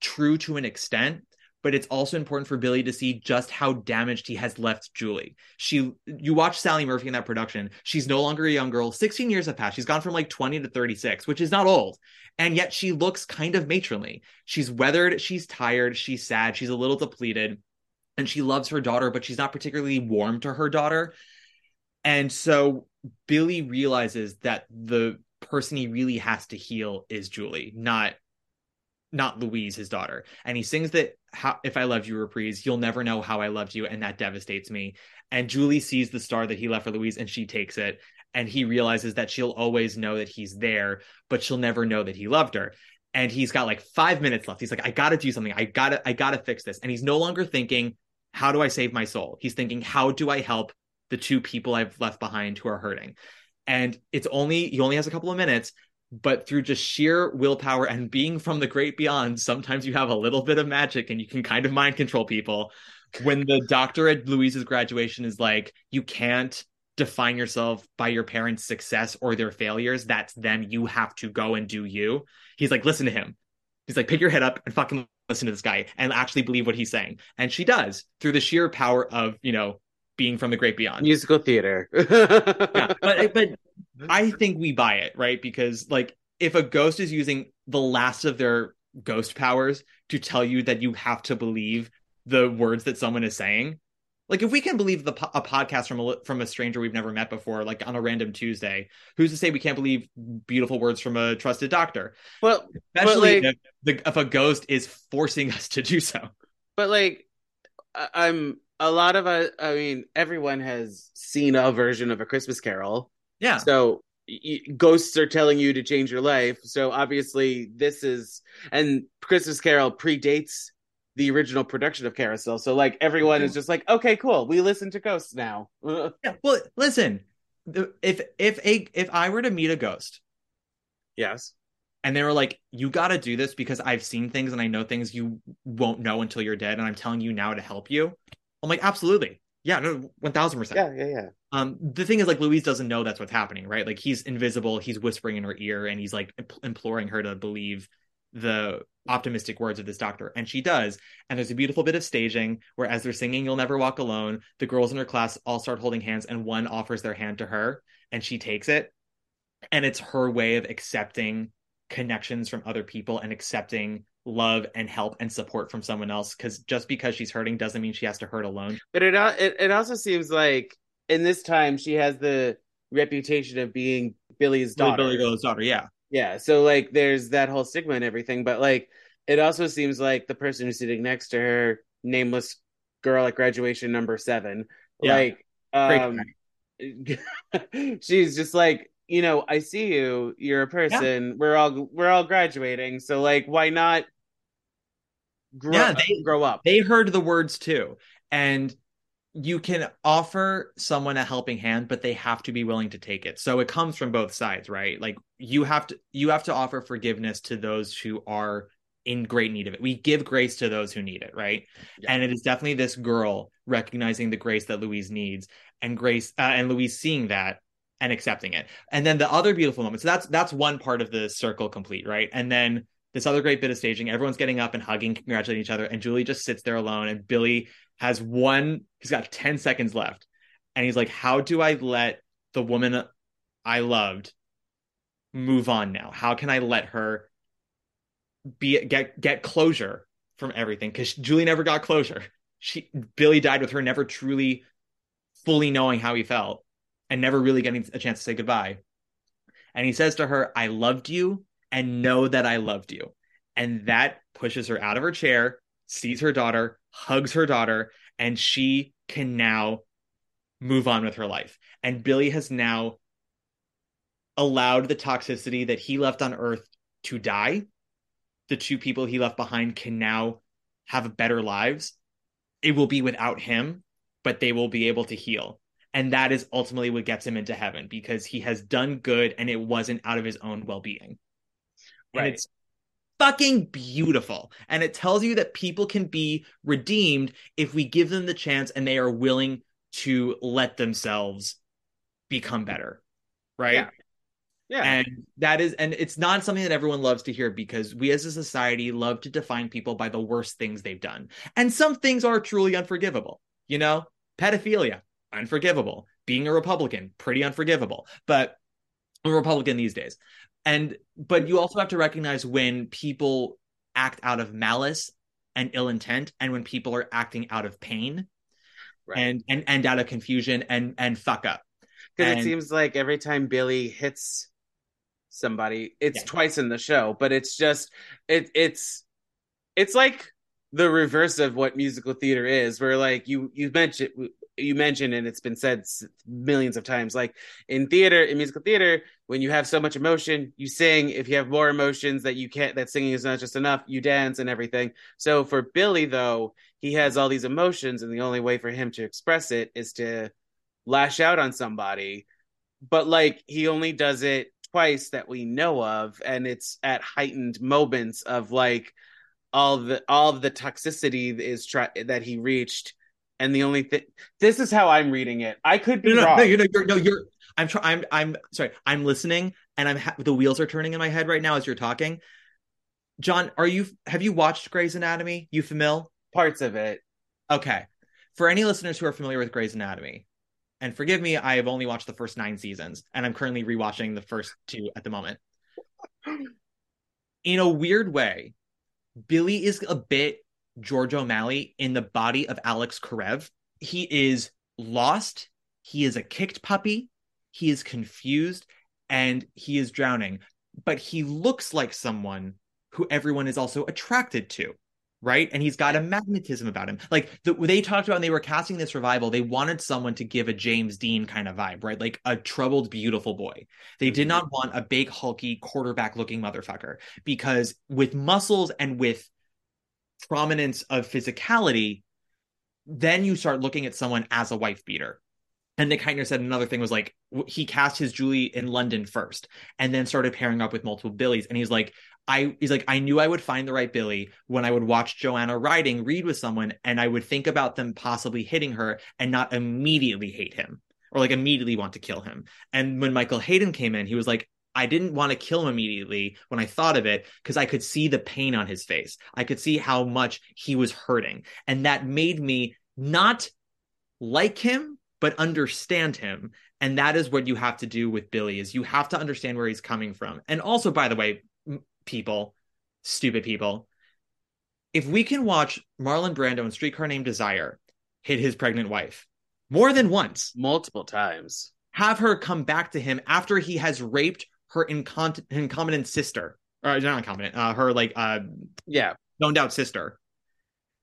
true to an extent, but it's also important for Billy to see just how damaged he has left Julie. She you watch Sally Murphy in that production, she's no longer a young girl. 16 years have passed. She's gone from like 20 to 36, which is not old. And yet she looks kind of matronly. She's weathered, she's tired, she's sad, she's a little depleted, and she loves her daughter, but she's not particularly warm to her daughter. And so Billy realizes that the person he really has to heal is Julie, not not Louise, his daughter. And he sings that how, if I loved you reprise, you'll never know how I loved you, and that devastates me. And Julie sees the star that he left for Louise and she takes it. And he realizes that she'll always know that he's there, but she'll never know that he loved her. And he's got like five minutes left. He's like, I gotta do something. I gotta, I gotta fix this. And he's no longer thinking, how do I save my soul? He's thinking, how do I help the two people I've left behind who are hurting. And it's only, he only has a couple of minutes, but through just sheer willpower and being from the great beyond, sometimes you have a little bit of magic and you can kind of mind control people. When the doctor at Louise's graduation is like, you can't define yourself by your parents' success or their failures, that's them. You have to go and do you. He's like, listen to him. He's like, pick your head up and fucking listen to this guy and actually believe what he's saying. And she does through the sheer power of, you know, being from the great beyond. Musical theater. [LAUGHS] yeah, but but I think we buy it, right? Because like if a ghost is using the last of their ghost powers to tell you that you have to believe the words that someone is saying, like if we can believe the a podcast from a from a stranger we've never met before, like on a random Tuesday, who's to say we can't believe beautiful words from a trusted doctor? Well, especially like, if, the, if a ghost is forcing us to do so. But like, I'm a lot of us, I mean, everyone has seen a version of a Christmas Carol. Yeah. So y- ghosts are telling you to change your life. So obviously, this is, and Christmas Carol predates the original production of Carousel. So like everyone is mm-hmm. just like, okay, cool. We listen to ghosts now. [LAUGHS] yeah. Well, listen, if if a if I were to meet a ghost, yes, and they were like, "You got to do this because I've seen things and I know things you won't know until you're dead, and I'm telling you now to help you." I'm like, absolutely. Yeah, no, one thousand percent. Yeah, yeah, yeah. Um, the thing is, like, Louise doesn't know that's what's happening, right? Like, he's invisible. He's whispering in her ear, and he's like imploring her to believe the optimistic words of this doctor, and she does. And there's a beautiful bit of staging where, as they're singing "You'll Never Walk Alone," the girls in her class all start holding hands, and one offers their hand to her, and she takes it, and it's her way of accepting connections from other people and accepting love and help and support from someone else because just because she's hurting doesn't mean she has to hurt alone. But it, it it also seems like in this time she has the reputation of being billy's daughter. Billy Bill's daughter yeah. Yeah so like there's that whole stigma and everything but like it also seems like the person who's sitting next to her nameless girl at graduation number seven yeah. like um [LAUGHS] she's just like you know, I see you. You're a person. Yeah. We're all we're all graduating. So like, why not? Grow, yeah, they grow up. They heard the words too, and you can offer someone a helping hand, but they have to be willing to take it. So it comes from both sides, right? Like you have to you have to offer forgiveness to those who are in great need of it. We give grace to those who need it, right? Yeah. And it is definitely this girl recognizing the grace that Louise needs, and Grace uh, and Louise seeing that and accepting it. And then the other beautiful moment. So that's that's one part of the circle complete, right? And then this other great bit of staging, everyone's getting up and hugging, congratulating each other, and Julie just sits there alone. And Billy has one, he's got 10 seconds left. And he's like, How do I let the woman I loved move on now? How can I let her be get get closure from everything? Because Julie never got closure. She Billy died with her never truly fully knowing how he felt and never really getting a chance to say goodbye. And he says to her, I loved you and know that I loved you. And that pushes her out of her chair, sees her daughter, hugs her daughter, and she can now move on with her life. And Billy has now allowed the toxicity that he left on Earth to die, the two people he left behind can now have better lives. It will be without him, but they will be able to heal. And that is ultimately what gets him into heaven because he has done good and it wasn't out of his own well being. Right. And it's fucking beautiful. And it tells you that people can be redeemed if we give them the chance and they are willing to let themselves become better. Right. Yeah. Yeah. And that is, and it's not something that everyone loves to hear because we as a society love to define people by the worst things they've done. And some things are truly unforgivable. You know, pedophilia, unforgivable. Being a Republican, pretty unforgivable. But a Republican these days. And, but you also have to recognize when people act out of malice and ill intent and when people are acting out of pain right. and, and, and out of confusion and, and fuck up. Because it seems like every time Billy hits somebody, it's Yeah. twice in the show, but it's just it it's it's like the reverse of what musical theater is, where like you you mentioned you mentioned and it's been said millions of times like in theater in musical theater when you have so much emotion you sing. If you have more emotions that you can't that singing is not just enough you dance and everything. So for billy though he has all these emotions and the only way for him to express it is to lash out on somebody. But like he only does it twice that we know of and it's at heightened moments of like all the all the toxicity is that he reached and the only thing this is how i'm reading it i could be no, no, wrong no, you're, no, you're, no, you're. I'm trying. I'm. I'm sorry. I'm listening, and I'm. Ha- the wheels are turning in my head right now as you're talking. John, are you? Have you watched Grey's Anatomy? You familiar? parts of it Okay. For any listeners who are familiar with Grey's Anatomy, and forgive me, I have only watched the first nine seasons, and I'm currently rewatching the first two at the moment. [GASPS] In a weird way, Billy is a bit George O'Malley in the body of Alex Karev. He is lost. He is a kicked puppy. He is confused and he is drowning. But he looks like someone who everyone is also attracted to, right? And he's got a magnetism about him. Like the, they talked about when they were casting this revival, they wanted someone to give a James Dean kind of vibe, right? Like a troubled, beautiful boy. They did mm-hmm. not want a big, hulky, quarterback looking motherfucker because with muscles and with prominence of physicality, then you start looking at someone as a wife beater. And Nick Hytner said another thing was like he cast his Julie in London first, and then started pairing up with multiple Billies. And he's like, I he's like, I knew I would find the right Billy when I would watch Joanna Riding read with someone, and I would think about them possibly hitting her and not immediately hate him or like immediately want to kill him. And when Michael Hayden came in, he was like, I didn't want to kill him immediately when I thought of it because I could see the pain on his face. I could see how much he was hurting. And that made me not like him, but understand him. And that is what you have to do with Billy is you have to understand where he's coming from. And also, by the way, people, stupid people, if we can watch Marlon Brando in Streetcar Named Desire hit his pregnant wife more than once, multiple times have her come back to him after he has raped her incont- incompetent sister, or not incompetent, uh, her like uh, yeah. zoned out sister,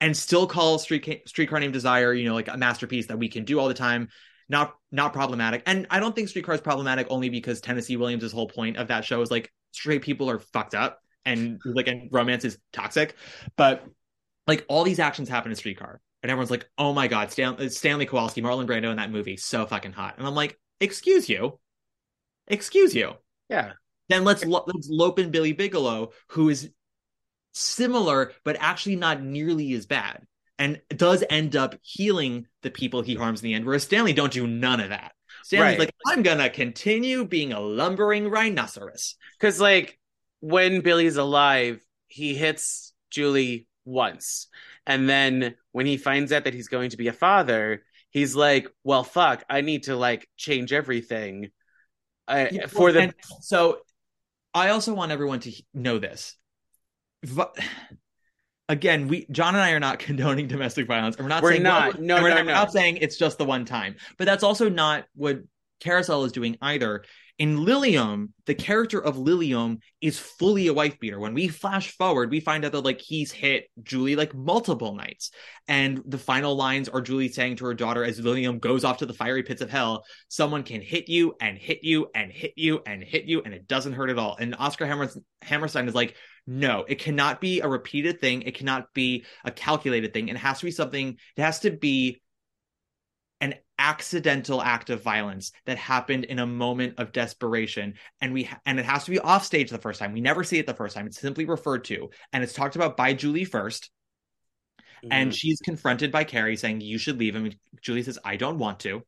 and still call Street Streetcar Named Desire, you know, like a masterpiece that we can do all the time. Not not problematic, and I don't think Streetcar is problematic only because Tennessee Williams' whole point of that show is like straight people are fucked up and like and romance is toxic, but like all these actions happen in Streetcar, and everyone's like, oh my god, Stan- Stanley Kowalski, Marlon Brando in that movie, so fucking hot, and I'm like, excuse you, excuse you. Yeah Then let's lo- let's lope in Billy Bigelow, who is similar but actually not nearly as bad, and does end up healing the people he harms in the end. Whereas Stanley don't do none of that. Stanley's Right. like, I'm gonna continue being a lumbering rhinoceros. because like when billy's alive he hits julie once and then when he finds out that he's going to be a father he's like well fuck i need to like change everything uh, Yeah, for the and so I also want everyone to know this. Again, we John and I are not [LAUGHS] condoning domestic violence. And we're not We're saying not. well, No, we're no, not, no. we're not saying it's just the one time. But that's also not what Carousel is doing either. In Liliom, the character of Liliom is fully a wife beater. When we flash forward, we find out that like he's hit Julie like multiple nights. And the final lines are Julie saying to her daughter as Liliom goes off to the fiery pits of hell, someone can hit you and hit you and hit you and hit you, and it doesn't hurt at all. And Oscar Hammer- Hammerstein is like, no, it cannot be a repeated thing. It cannot be a calculated thing. It has to be something, it has to be accidental act of violence that happened in a moment of desperation. And we and it has to be off stage the first time. We never see it the first time. It's simply referred to. And it's talked about by julie 1st mm-hmm. and she's confronted by carrie saying you should leave. And julie says i don't want to.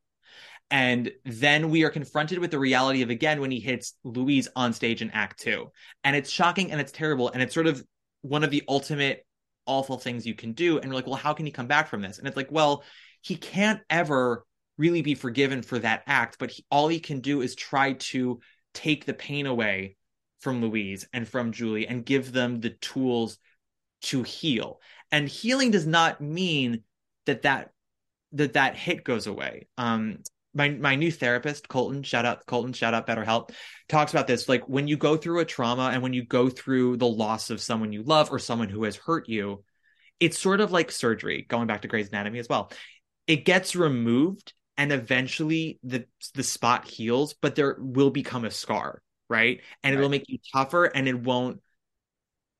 And then we are confronted with the reality of again when he hits louise on stage in act two. And it's shocking and it's terrible. And it's sort of one of the ultimate awful things you can do. And we're like well how can he come back from this? And it's like well he can't ever really be forgiven for that act, but he, all he can do is try to take the pain away from Louise and from Julie and give them the tools to heal. And healing does not mean that that that that hit goes away. Um my my new therapist Colton, shout out Colton, shout out BetterHelp, talks about this like when you go through a trauma and when you go through the loss of someone you love or someone who has hurt you, it's sort of like surgery, going back to Grey's Anatomy as well it gets removed and eventually the the spot heals but there will become a scar right? And right. it'll make you tougher and it won't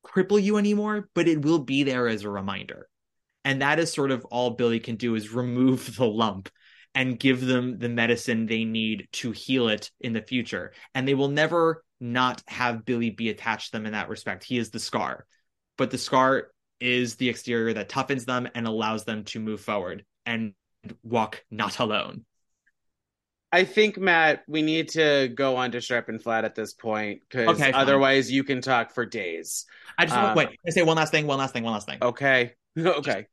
cripple you anymore but it will be there as a reminder. And that is sort of all billy can do is remove [LAUGHS] the lump and give them the medicine they need to heal it in the future. And they will never not have billy be attached to them in that respect. He is the scar but the scar is the exterior that toughens them and allows them to move forward. And walk not alone. I think Matt, we need to go on to Sharp and Flat at this point because okay, otherwise you can talk for days. I just want, uh, wait. I say one last thing. One last thing. One last thing. Okay. [LAUGHS] okay.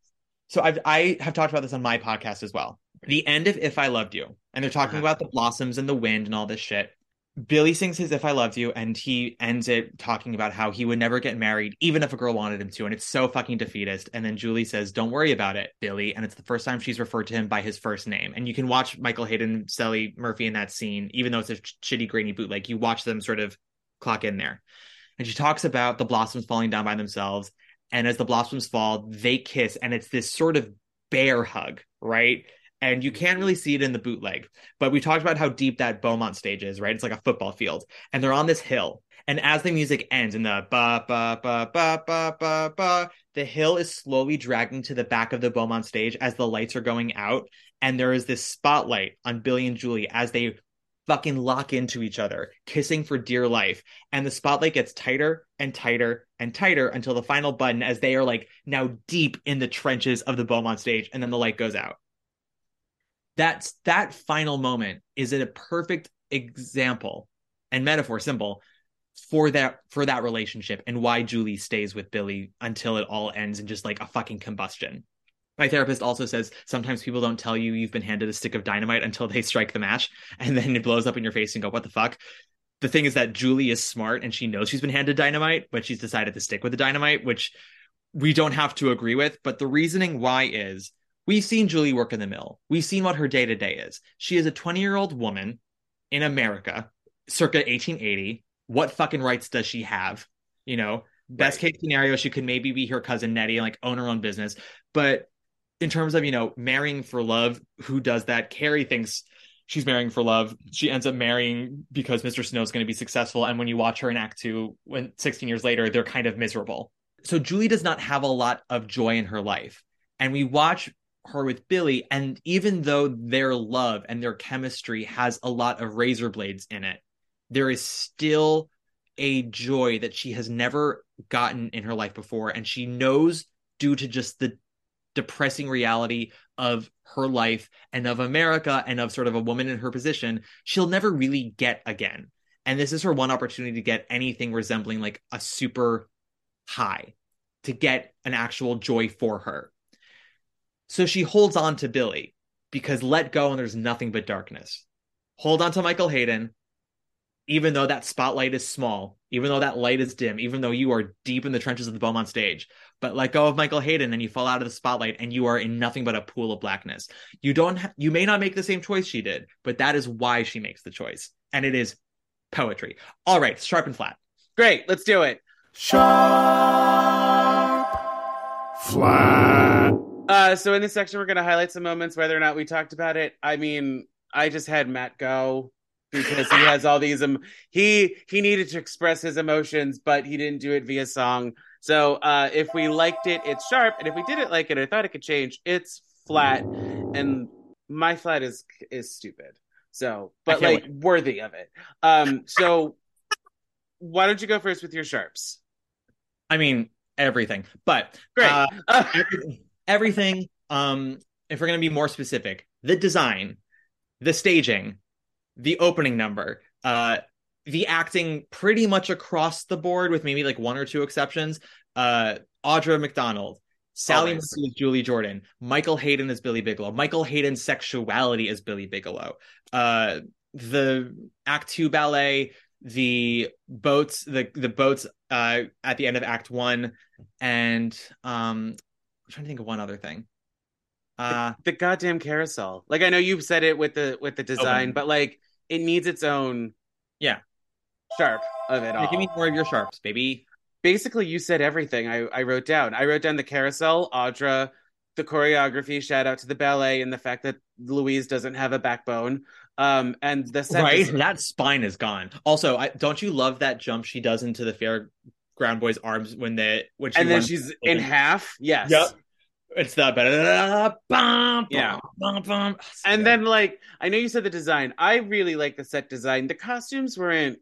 So I've I have talked about this on my podcast as well. The end of If I Loved You, and they're talking uh-huh. about the blossoms and the wind and all this shit. Billy sings his If I Loved You, and he ends it talking about how he would never get married, even if a girl wanted him to. And it's so fucking defeatist. And then Julie says, Don't worry about it, Billy. And it's the first time she's referred to him by his first name. And you can watch Michael Hayden, Sally Murphy in that scene, even though it's a shitty, grainy bootleg, you watch them sort of clock in there. And she talks about the blossoms falling down by themselves. And as the blossoms fall, they kiss. And it's this sort of bear hug, right? And you can't really see it in the bootleg. But we talked about how deep that Beaumont stage is, right? It's like a football field, and they're on this hill. And as the music ends in the ba ba ba ba ba ba ba, the hill is slowly dragging to the back of the Beaumont stage as the lights are going out, and there is this spotlight on Billy and Julie as they fucking lock into each other, kissing for dear life. And the spotlight gets tighter and tighter and tighter until the final button as they are like now deep in the trenches of the Beaumont stage, and then the light goes out that's that final moment is it a perfect example and metaphor symbol for that for that relationship and why Julie stays with Billy until it all ends in just like a fucking combustion. My therapist also says sometimes people don't tell you you've been handed a stick of dynamite until they strike the match and then it blows up in your face and go what the fuck. The thing is that Julie is smart and she knows she's been handed dynamite, but she's decided to stick with the dynamite, which we don't have to agree with, but the reasoning why is We've seen Julie work in the mill. We've seen what her day to day is. She is a 20 year old woman in America, circa 1880. What fucking rights does she have? You know, best right. case scenario, she could maybe be her cousin Nettie and like own her own business. But in terms of, you know, marrying for love, who does that? Carrie thinks she's marrying for love. She ends up marrying because Mr. Snow is going to be successful. And when you watch her in Act Two, when 16 years later, they're kind of miserable. So Julie does not have a lot of joy in her life. And we watch her with Billy. And even though their love and their chemistry has a lot of razor blades in it, there is still a joy that she has never gotten in her life before. And she knows due to just the depressing reality of her life and of America and of sort of a woman in her position, she'll never really get again. And this is her one opportunity to get anything resembling like a super high, to get an actual joy for her. So she holds on to Billy because let go and there's nothing but darkness. Hold on to Michael Hayden, even though that spotlight is small, even though that light is dim, even though you are deep in the trenches of the Beaumont stage, but let go of Michael Hayden and you fall out of the spotlight and you are in nothing but a pool of blackness. You don't ha- you may not make the same choice she did, but that is why she makes the choice. And it is poetry. All right, sharp and flat. Great, let's do it. Sharp. Flat. Uh, so in this section, we're going to highlight some moments, whether or not we talked about it. I mean, I just had Matt go because he has all these. Um, he he needed to express his emotions, but he didn't do it via song. So uh, if we liked it, it's sharp, and if we didn't like it, I thought it could change. It's flat, and my flat is is stupid. So, but like worthy of it. Um, so why don't you go first with your sharps? I mean, everything. But Great. uh, Uh, [LAUGHS] everything, everything um if we're going to be more specific, the design, the staging, the opening number, uh the acting pretty much across the board with maybe like one or two exceptions. Uh Audra McDonald, Sally Always. Murphy as Julie Jordan, Michael Hayden is Billy Bigelow, Michael Hayden's sexuality is Billy Bigelow, uh the Act Two ballet, the boats, the the boats uh at the end of Act One, and um I'm trying to think of one other thing. Uh the goddamn carousel. Like I know you've said it with the with the design, Opening. but like it needs its own Yeah. sharp of it all. give me more of your sharps, baby. Basically, you said everything I, I wrote down. I wrote down the carousel, Audra, the choreography, shout out to the ballet, and the fact that Louise doesn't have a backbone. Um, and the right? that spine is gone. Also, I don't you love that jump she does into the fairground boy's arms when they when she and then she's in half. Yes. Yep. It's the bum, Yeah. bum, bum. Oh, and then like I know you said the design. I really like the set design. The costumes weren't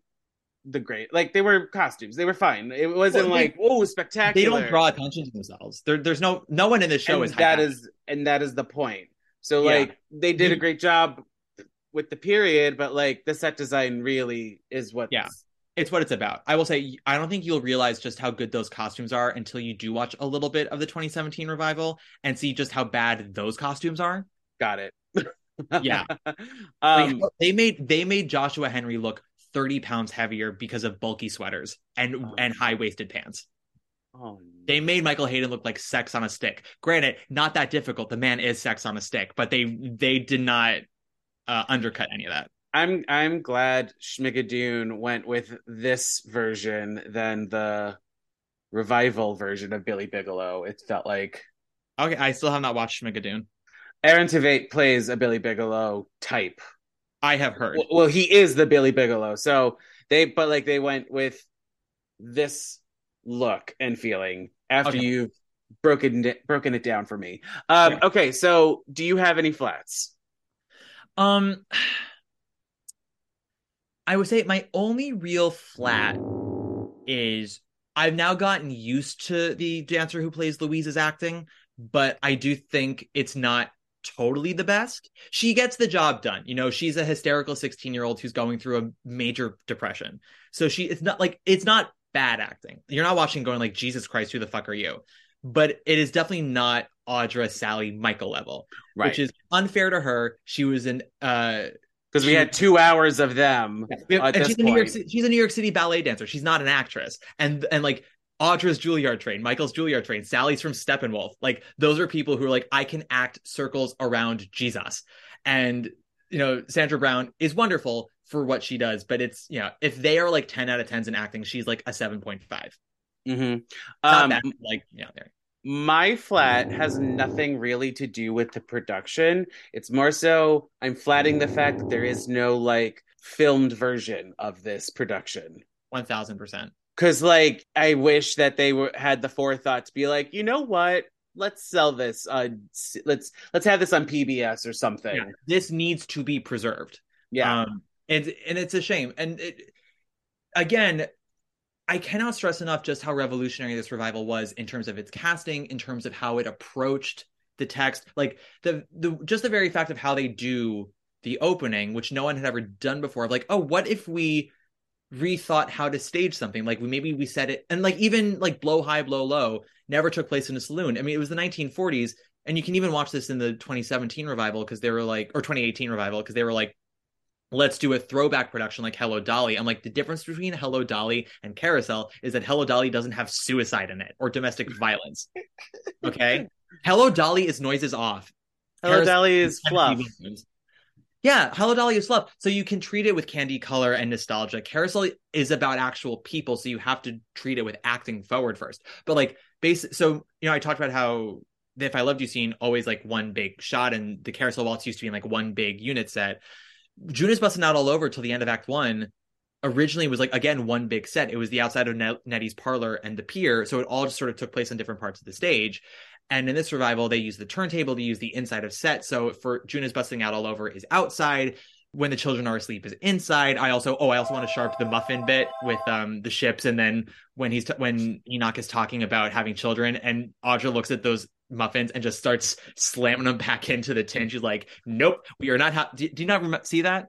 the great. Like they were costumes. They were fine. It wasn't Well, like whoa spectacular. they don't draw attention to themselves. There, there's no no one in the show and is that is and that is the point. So Yeah. like they did a great job with the period, but like the set design really is what Yeah. It's what it's about. I will say, I don't think you'll realize just how good those costumes are until you do watch a little bit of the 2017 revival and see just how bad those costumes are. got it. [LAUGHS] Yeah. um Like, they made they made Joshua Henry look 30 pounds heavier because of bulky sweaters and Oh. and high waisted pants. oh, They made Michael Hayden look like sex on a stick. Granted, not that difficult. The man is sex on a stick, but they they did not uh, undercut any of that. I'm I'm glad Schmigadoon went with this version than the revival version of Billy Bigelow. It felt like Okay, I still have not watched Schmigadoon. Aaron Tveit plays a Billy Bigelow type. I have heard. Well, well, he is the Billy Bigelow. So they, but like they went with this look and feeling after Okay. you've broken it, broken it down for me. Um, Yeah. Okay, so do you have any flats? Um, I would say my only real flat is I've now gotten used to the dancer who plays Louise's acting, but I do think it's not totally the best. She gets the job done. You know, she's a hysterical 16 year old who's going through a major depression. So she, it's not like, it's not bad acting. You're not watching going like, Jesus Christ, who the fuck are you? But it is definitely not Audra, Sally, Michael level, which is unfair to her. She was in, uh, because we had two hours of them. yeah, and she's a New York. City, she's a New York City ballet dancer. She's not an actress. And and like Audra's Juilliard trained, Michael's Juilliard trained, Sally's from Steppenwolf. Like those are people who are like, I can act circles around Jesus. And you know, Sandra Brown is wonderful for what she does, but it's you know, if they are like 10 out of 10s in acting, she's like a 7.5. hmm Not Um, bad, like, yeah, there. My flat has nothing really to do with the production. It's more so I'm flatting the fact that there is no like filmed version of this production. 1000%. Cause like I wish that they were had the forethought to be like, you know what? Let's sell this. Uh, let's let's have this on PBS or something. Yeah, this needs to be preserved. Yeah, Um, and and it's a shame. And it, again, I cannot stress enough just how revolutionary this revival was in terms of its casting, in terms of how it approached the text, like the the just the very fact of how they do the opening, which no one had ever done before. Of like, oh, what if we rethought how to stage something? Like we maybe we said it, and like even like blow high, blow low never took place in a saloon. I mean, it was the 1940s, and you can even watch this in the 2017 revival because they were like, or 2018 revival because they were like let's do a throwback production like Hello Dolly. I'm like, the difference between Hello Dolly and Carousel is that Hello Dolly doesn't have suicide in it or domestic [LAUGHS] violence. Okay. Hello Dolly is noises off. Hello Carousel Dolly is fluff. Yeah, Hello Dolly is fluff. So you can treat it with candy color and nostalgia. Carousel is about actual people, so you have to treat it with acting forward first. But like base so you know, I talked about how the If I Loved You scene always like one big shot and the carousel waltz used to be in like one big unit set. June is busting out all over till the end of Act One. Originally was like again one big set. It was the outside of Net- Nettie's parlor and the pier, so it all just sort of took place on different parts of the stage. And in this revival, they use the turntable to use the inside of set. So for June is busting out all over is outside. When the children are asleep is inside. I also oh I also want to sharp the muffin bit with um the ships and then when he's t- when Enoch is talking about having children and Audra looks at those muffins and just starts slamming them back into the tin. She's like, "Nope, we are not." Ha-. Do, do you not rem- see that?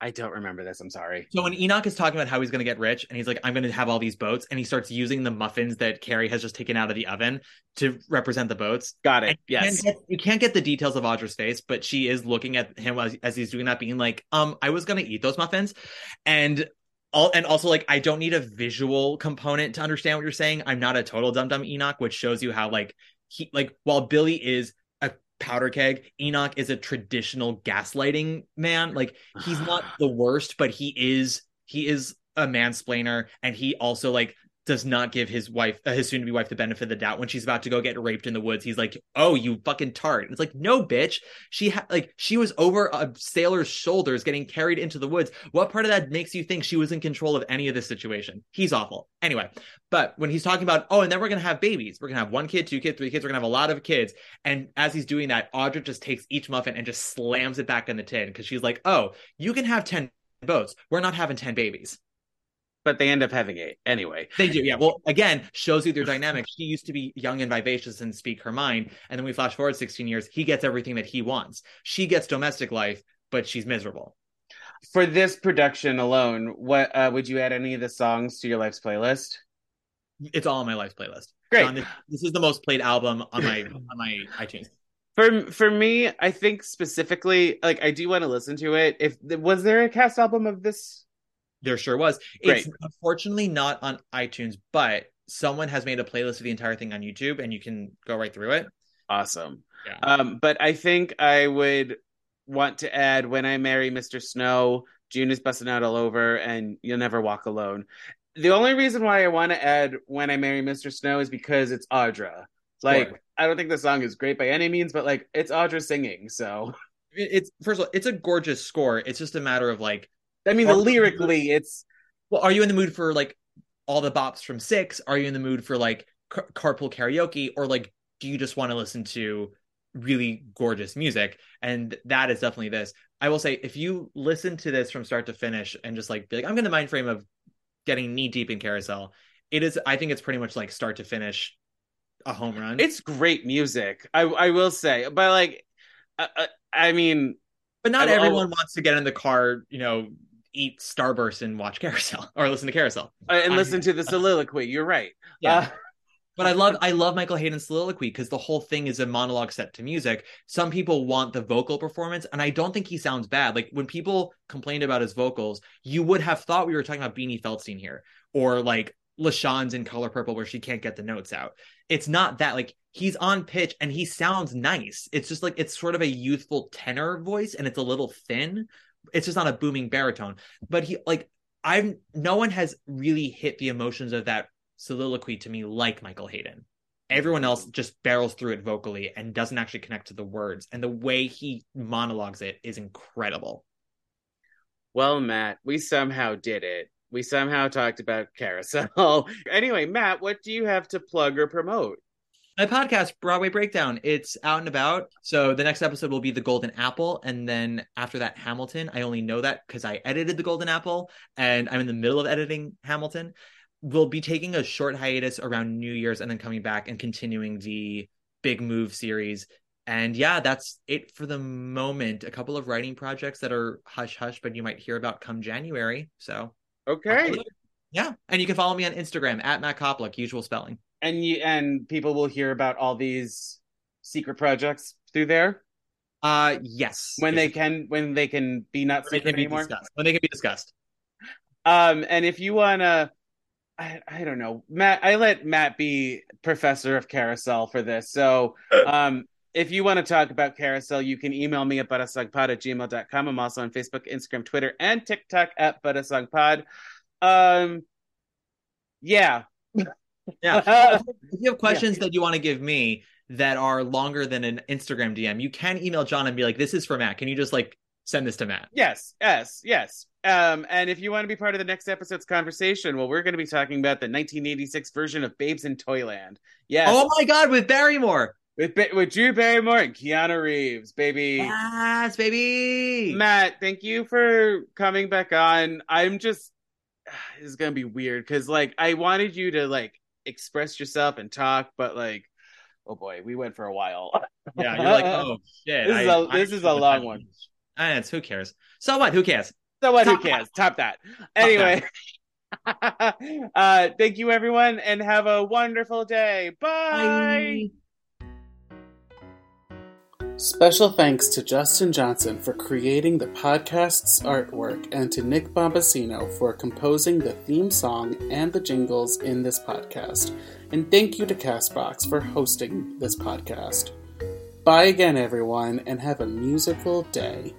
I don't remember this. I'm sorry. So when Enoch is talking about how he's going to get rich, and he's like, "I'm going to have all these boats," and he starts using the muffins that Carrie has just taken out of the oven to represent the boats. Got And it. you Yes. can't, get, you can't get the details of Audra's face, but she is looking at him as, as he's doing that, being like, "Um, I was going to eat those muffins," and all and also like I don't need a visual component to understand what you're saying. I'm not a total dum dum Enoch, which shows you how like he like while Billy is a powder keg, Enoch is a traditional gaslighting man. Like he's not [SIGHS] the worst, but he is he is a mansplainer, and he also like does not give his wife, uh, his soon-to-be wife, the benefit of the doubt when she's about to go get raped in the woods. He's like, "Oh, you fucking tart!" And it's like, "No, bitch. She ha- like she was over a sailor's shoulders, getting carried into the woods. What part of that makes you think she was in control of any of this situation? He's awful. Anyway, but when he's talking about, oh, and then we're gonna have babies. We're gonna have one kid, two kids, three kids. We're gonna have a lot of kids. And as he's doing that, Audra just takes each muffin and just slams it back in the tin because she's like, "Oh, you can have ten boats. We're not having ten babies." But they end up having eight anyway. They do, yeah. Well, again, shows you their dynamic. She used to be young and vivacious and speak her mind, and then we flash forward 16 years. He gets everything that he wants. She gets domestic life, but she's miserable. For this production alone, what uh, would you add any of the songs to your life's playlist? It's all on my life's playlist. Great. John, this, this is the most played album on my on my iTunes. For for me, I think specifically, like I do want to listen to it. If was there a cast album of this? There sure was. Great. It's unfortunately not on iTunes, but someone has made a playlist of the entire thing on YouTube, and you can go right through it. Awesome. Yeah. Um, but I think I would want to add "When I Marry Mr. Snow," "June is busting out all over," and "You'll Never Walk Alone." The only reason why I want to add "When I Marry Mr. Snow" is because it's Audra. Like, Sure. I don't think the song is great by any means, but like, it's Audra singing. So, It's first of all, it's a gorgeous score. It's just a matter of like, I mean, the lyrically, it's well, are you in the mood for like all the bops from Six? Are you in the mood for like car- carpool karaoke, or like do you just want to listen to really gorgeous music? And that is definitely this. I will say, if you listen to this from start to finish and just like be like, I'm in the mind frame of getting knee deep in Carousel, it is. I think it's pretty much like start to finish a home run. it's great music. I I will say, but like, uh, uh, I mean, but not I will- everyone wants to get in the car, you know, eat Starburst and watch Carousel [LAUGHS] or listen to Carousel. uh, and I- listen to the [LAUGHS] soliloquy. You're right. Yeah. Uh, But I love [LAUGHS] I love Michael Hayden's soliloquy because the whole thing is a monologue set to music. Some people want the vocal performance, and I don't think he sounds bad. Like when people complained about his vocals, you would have thought we were talking about Beanie Feldstein here, or like LaChanze's in Color Purple where she can't get the notes out. It's not that. Like he's on pitch and he sounds nice. It's just like it's sort of a youthful tenor voice, and it's a little thin. It's just not a booming baritone. But he like I've no one has really hit the emotions of that soliloquy to me like Michael Hayden. Everyone else just barrels through it vocally and doesn't actually connect to the words. And the way he monologues it is incredible. Well, Matt, we somehow did it. We somehow talked about carousel. [LAUGHS] anyway, Matt, what do you have to plug or promote? My podcast, Broadway Breakdown, it's out and about. So the next episode will be The Golden Apple. And then after that, Hamilton. I only know that because I edited The Golden Apple and I'm in the middle of editing Hamilton. We'll be taking a short hiatus around New Year's and then coming back and continuing the Big Move series. And yeah, that's it for the moment. A couple of writing projects that are hush hush, but you might hear about come January. So Okay. yeah. And you can follow me on Instagram at Matt Koplik, usual spelling. And you and people will hear about all these secret projects through there. Uh, yes. when they can when they can be not When they secret can be anymore. discussed. When they can be discussed. Um, and if you wanna, I, I don't know, Matt. I let Matt be professor of carousel for this. So, [CLEARS THROAT] um, if you want to talk about carousel, you can email me at buttersongpod at gmail.com. I'm also on Facebook, Instagram, Twitter, and TikTok at buttersongpod. Um, yeah. [LAUGHS] Yeah. if you have questions that you want to give me that are longer than an Instagram DM, you can email John and be like, "This is for Matt. Can you just like send this to Matt?" Yes, yes, yes. Um, and if you want to be part of the next episode's conversation, well, we're going to be talking about the 1986 version of Babes in Toyland. Yes, Oh my God, with Barrymore. with Ba- with Drew Barrymore and Keanu Reeves, baby. Yes, baby. Matt, thank you for coming back on. I'm just [SIGHS] this is gonna be weird because like I wanted you to like express yourself and talk, but like oh boy, we went for a while. [LAUGHS] Yeah, you're like, oh shit. This is I- a- I this is should a long had- one. And who cares? So what? Who cares? So what? Who Top cares? Top that. Anyway, [LAUGHS] uh, thank you everyone, and have a wonderful day. Bye. Special thanks to Justin Johnson for creating the podcast's artwork and to Nick Bombasino for composing the theme song and the jingles in this podcast. And thank you to Castbox for hosting this podcast. Bye again, everyone, and have a musical day.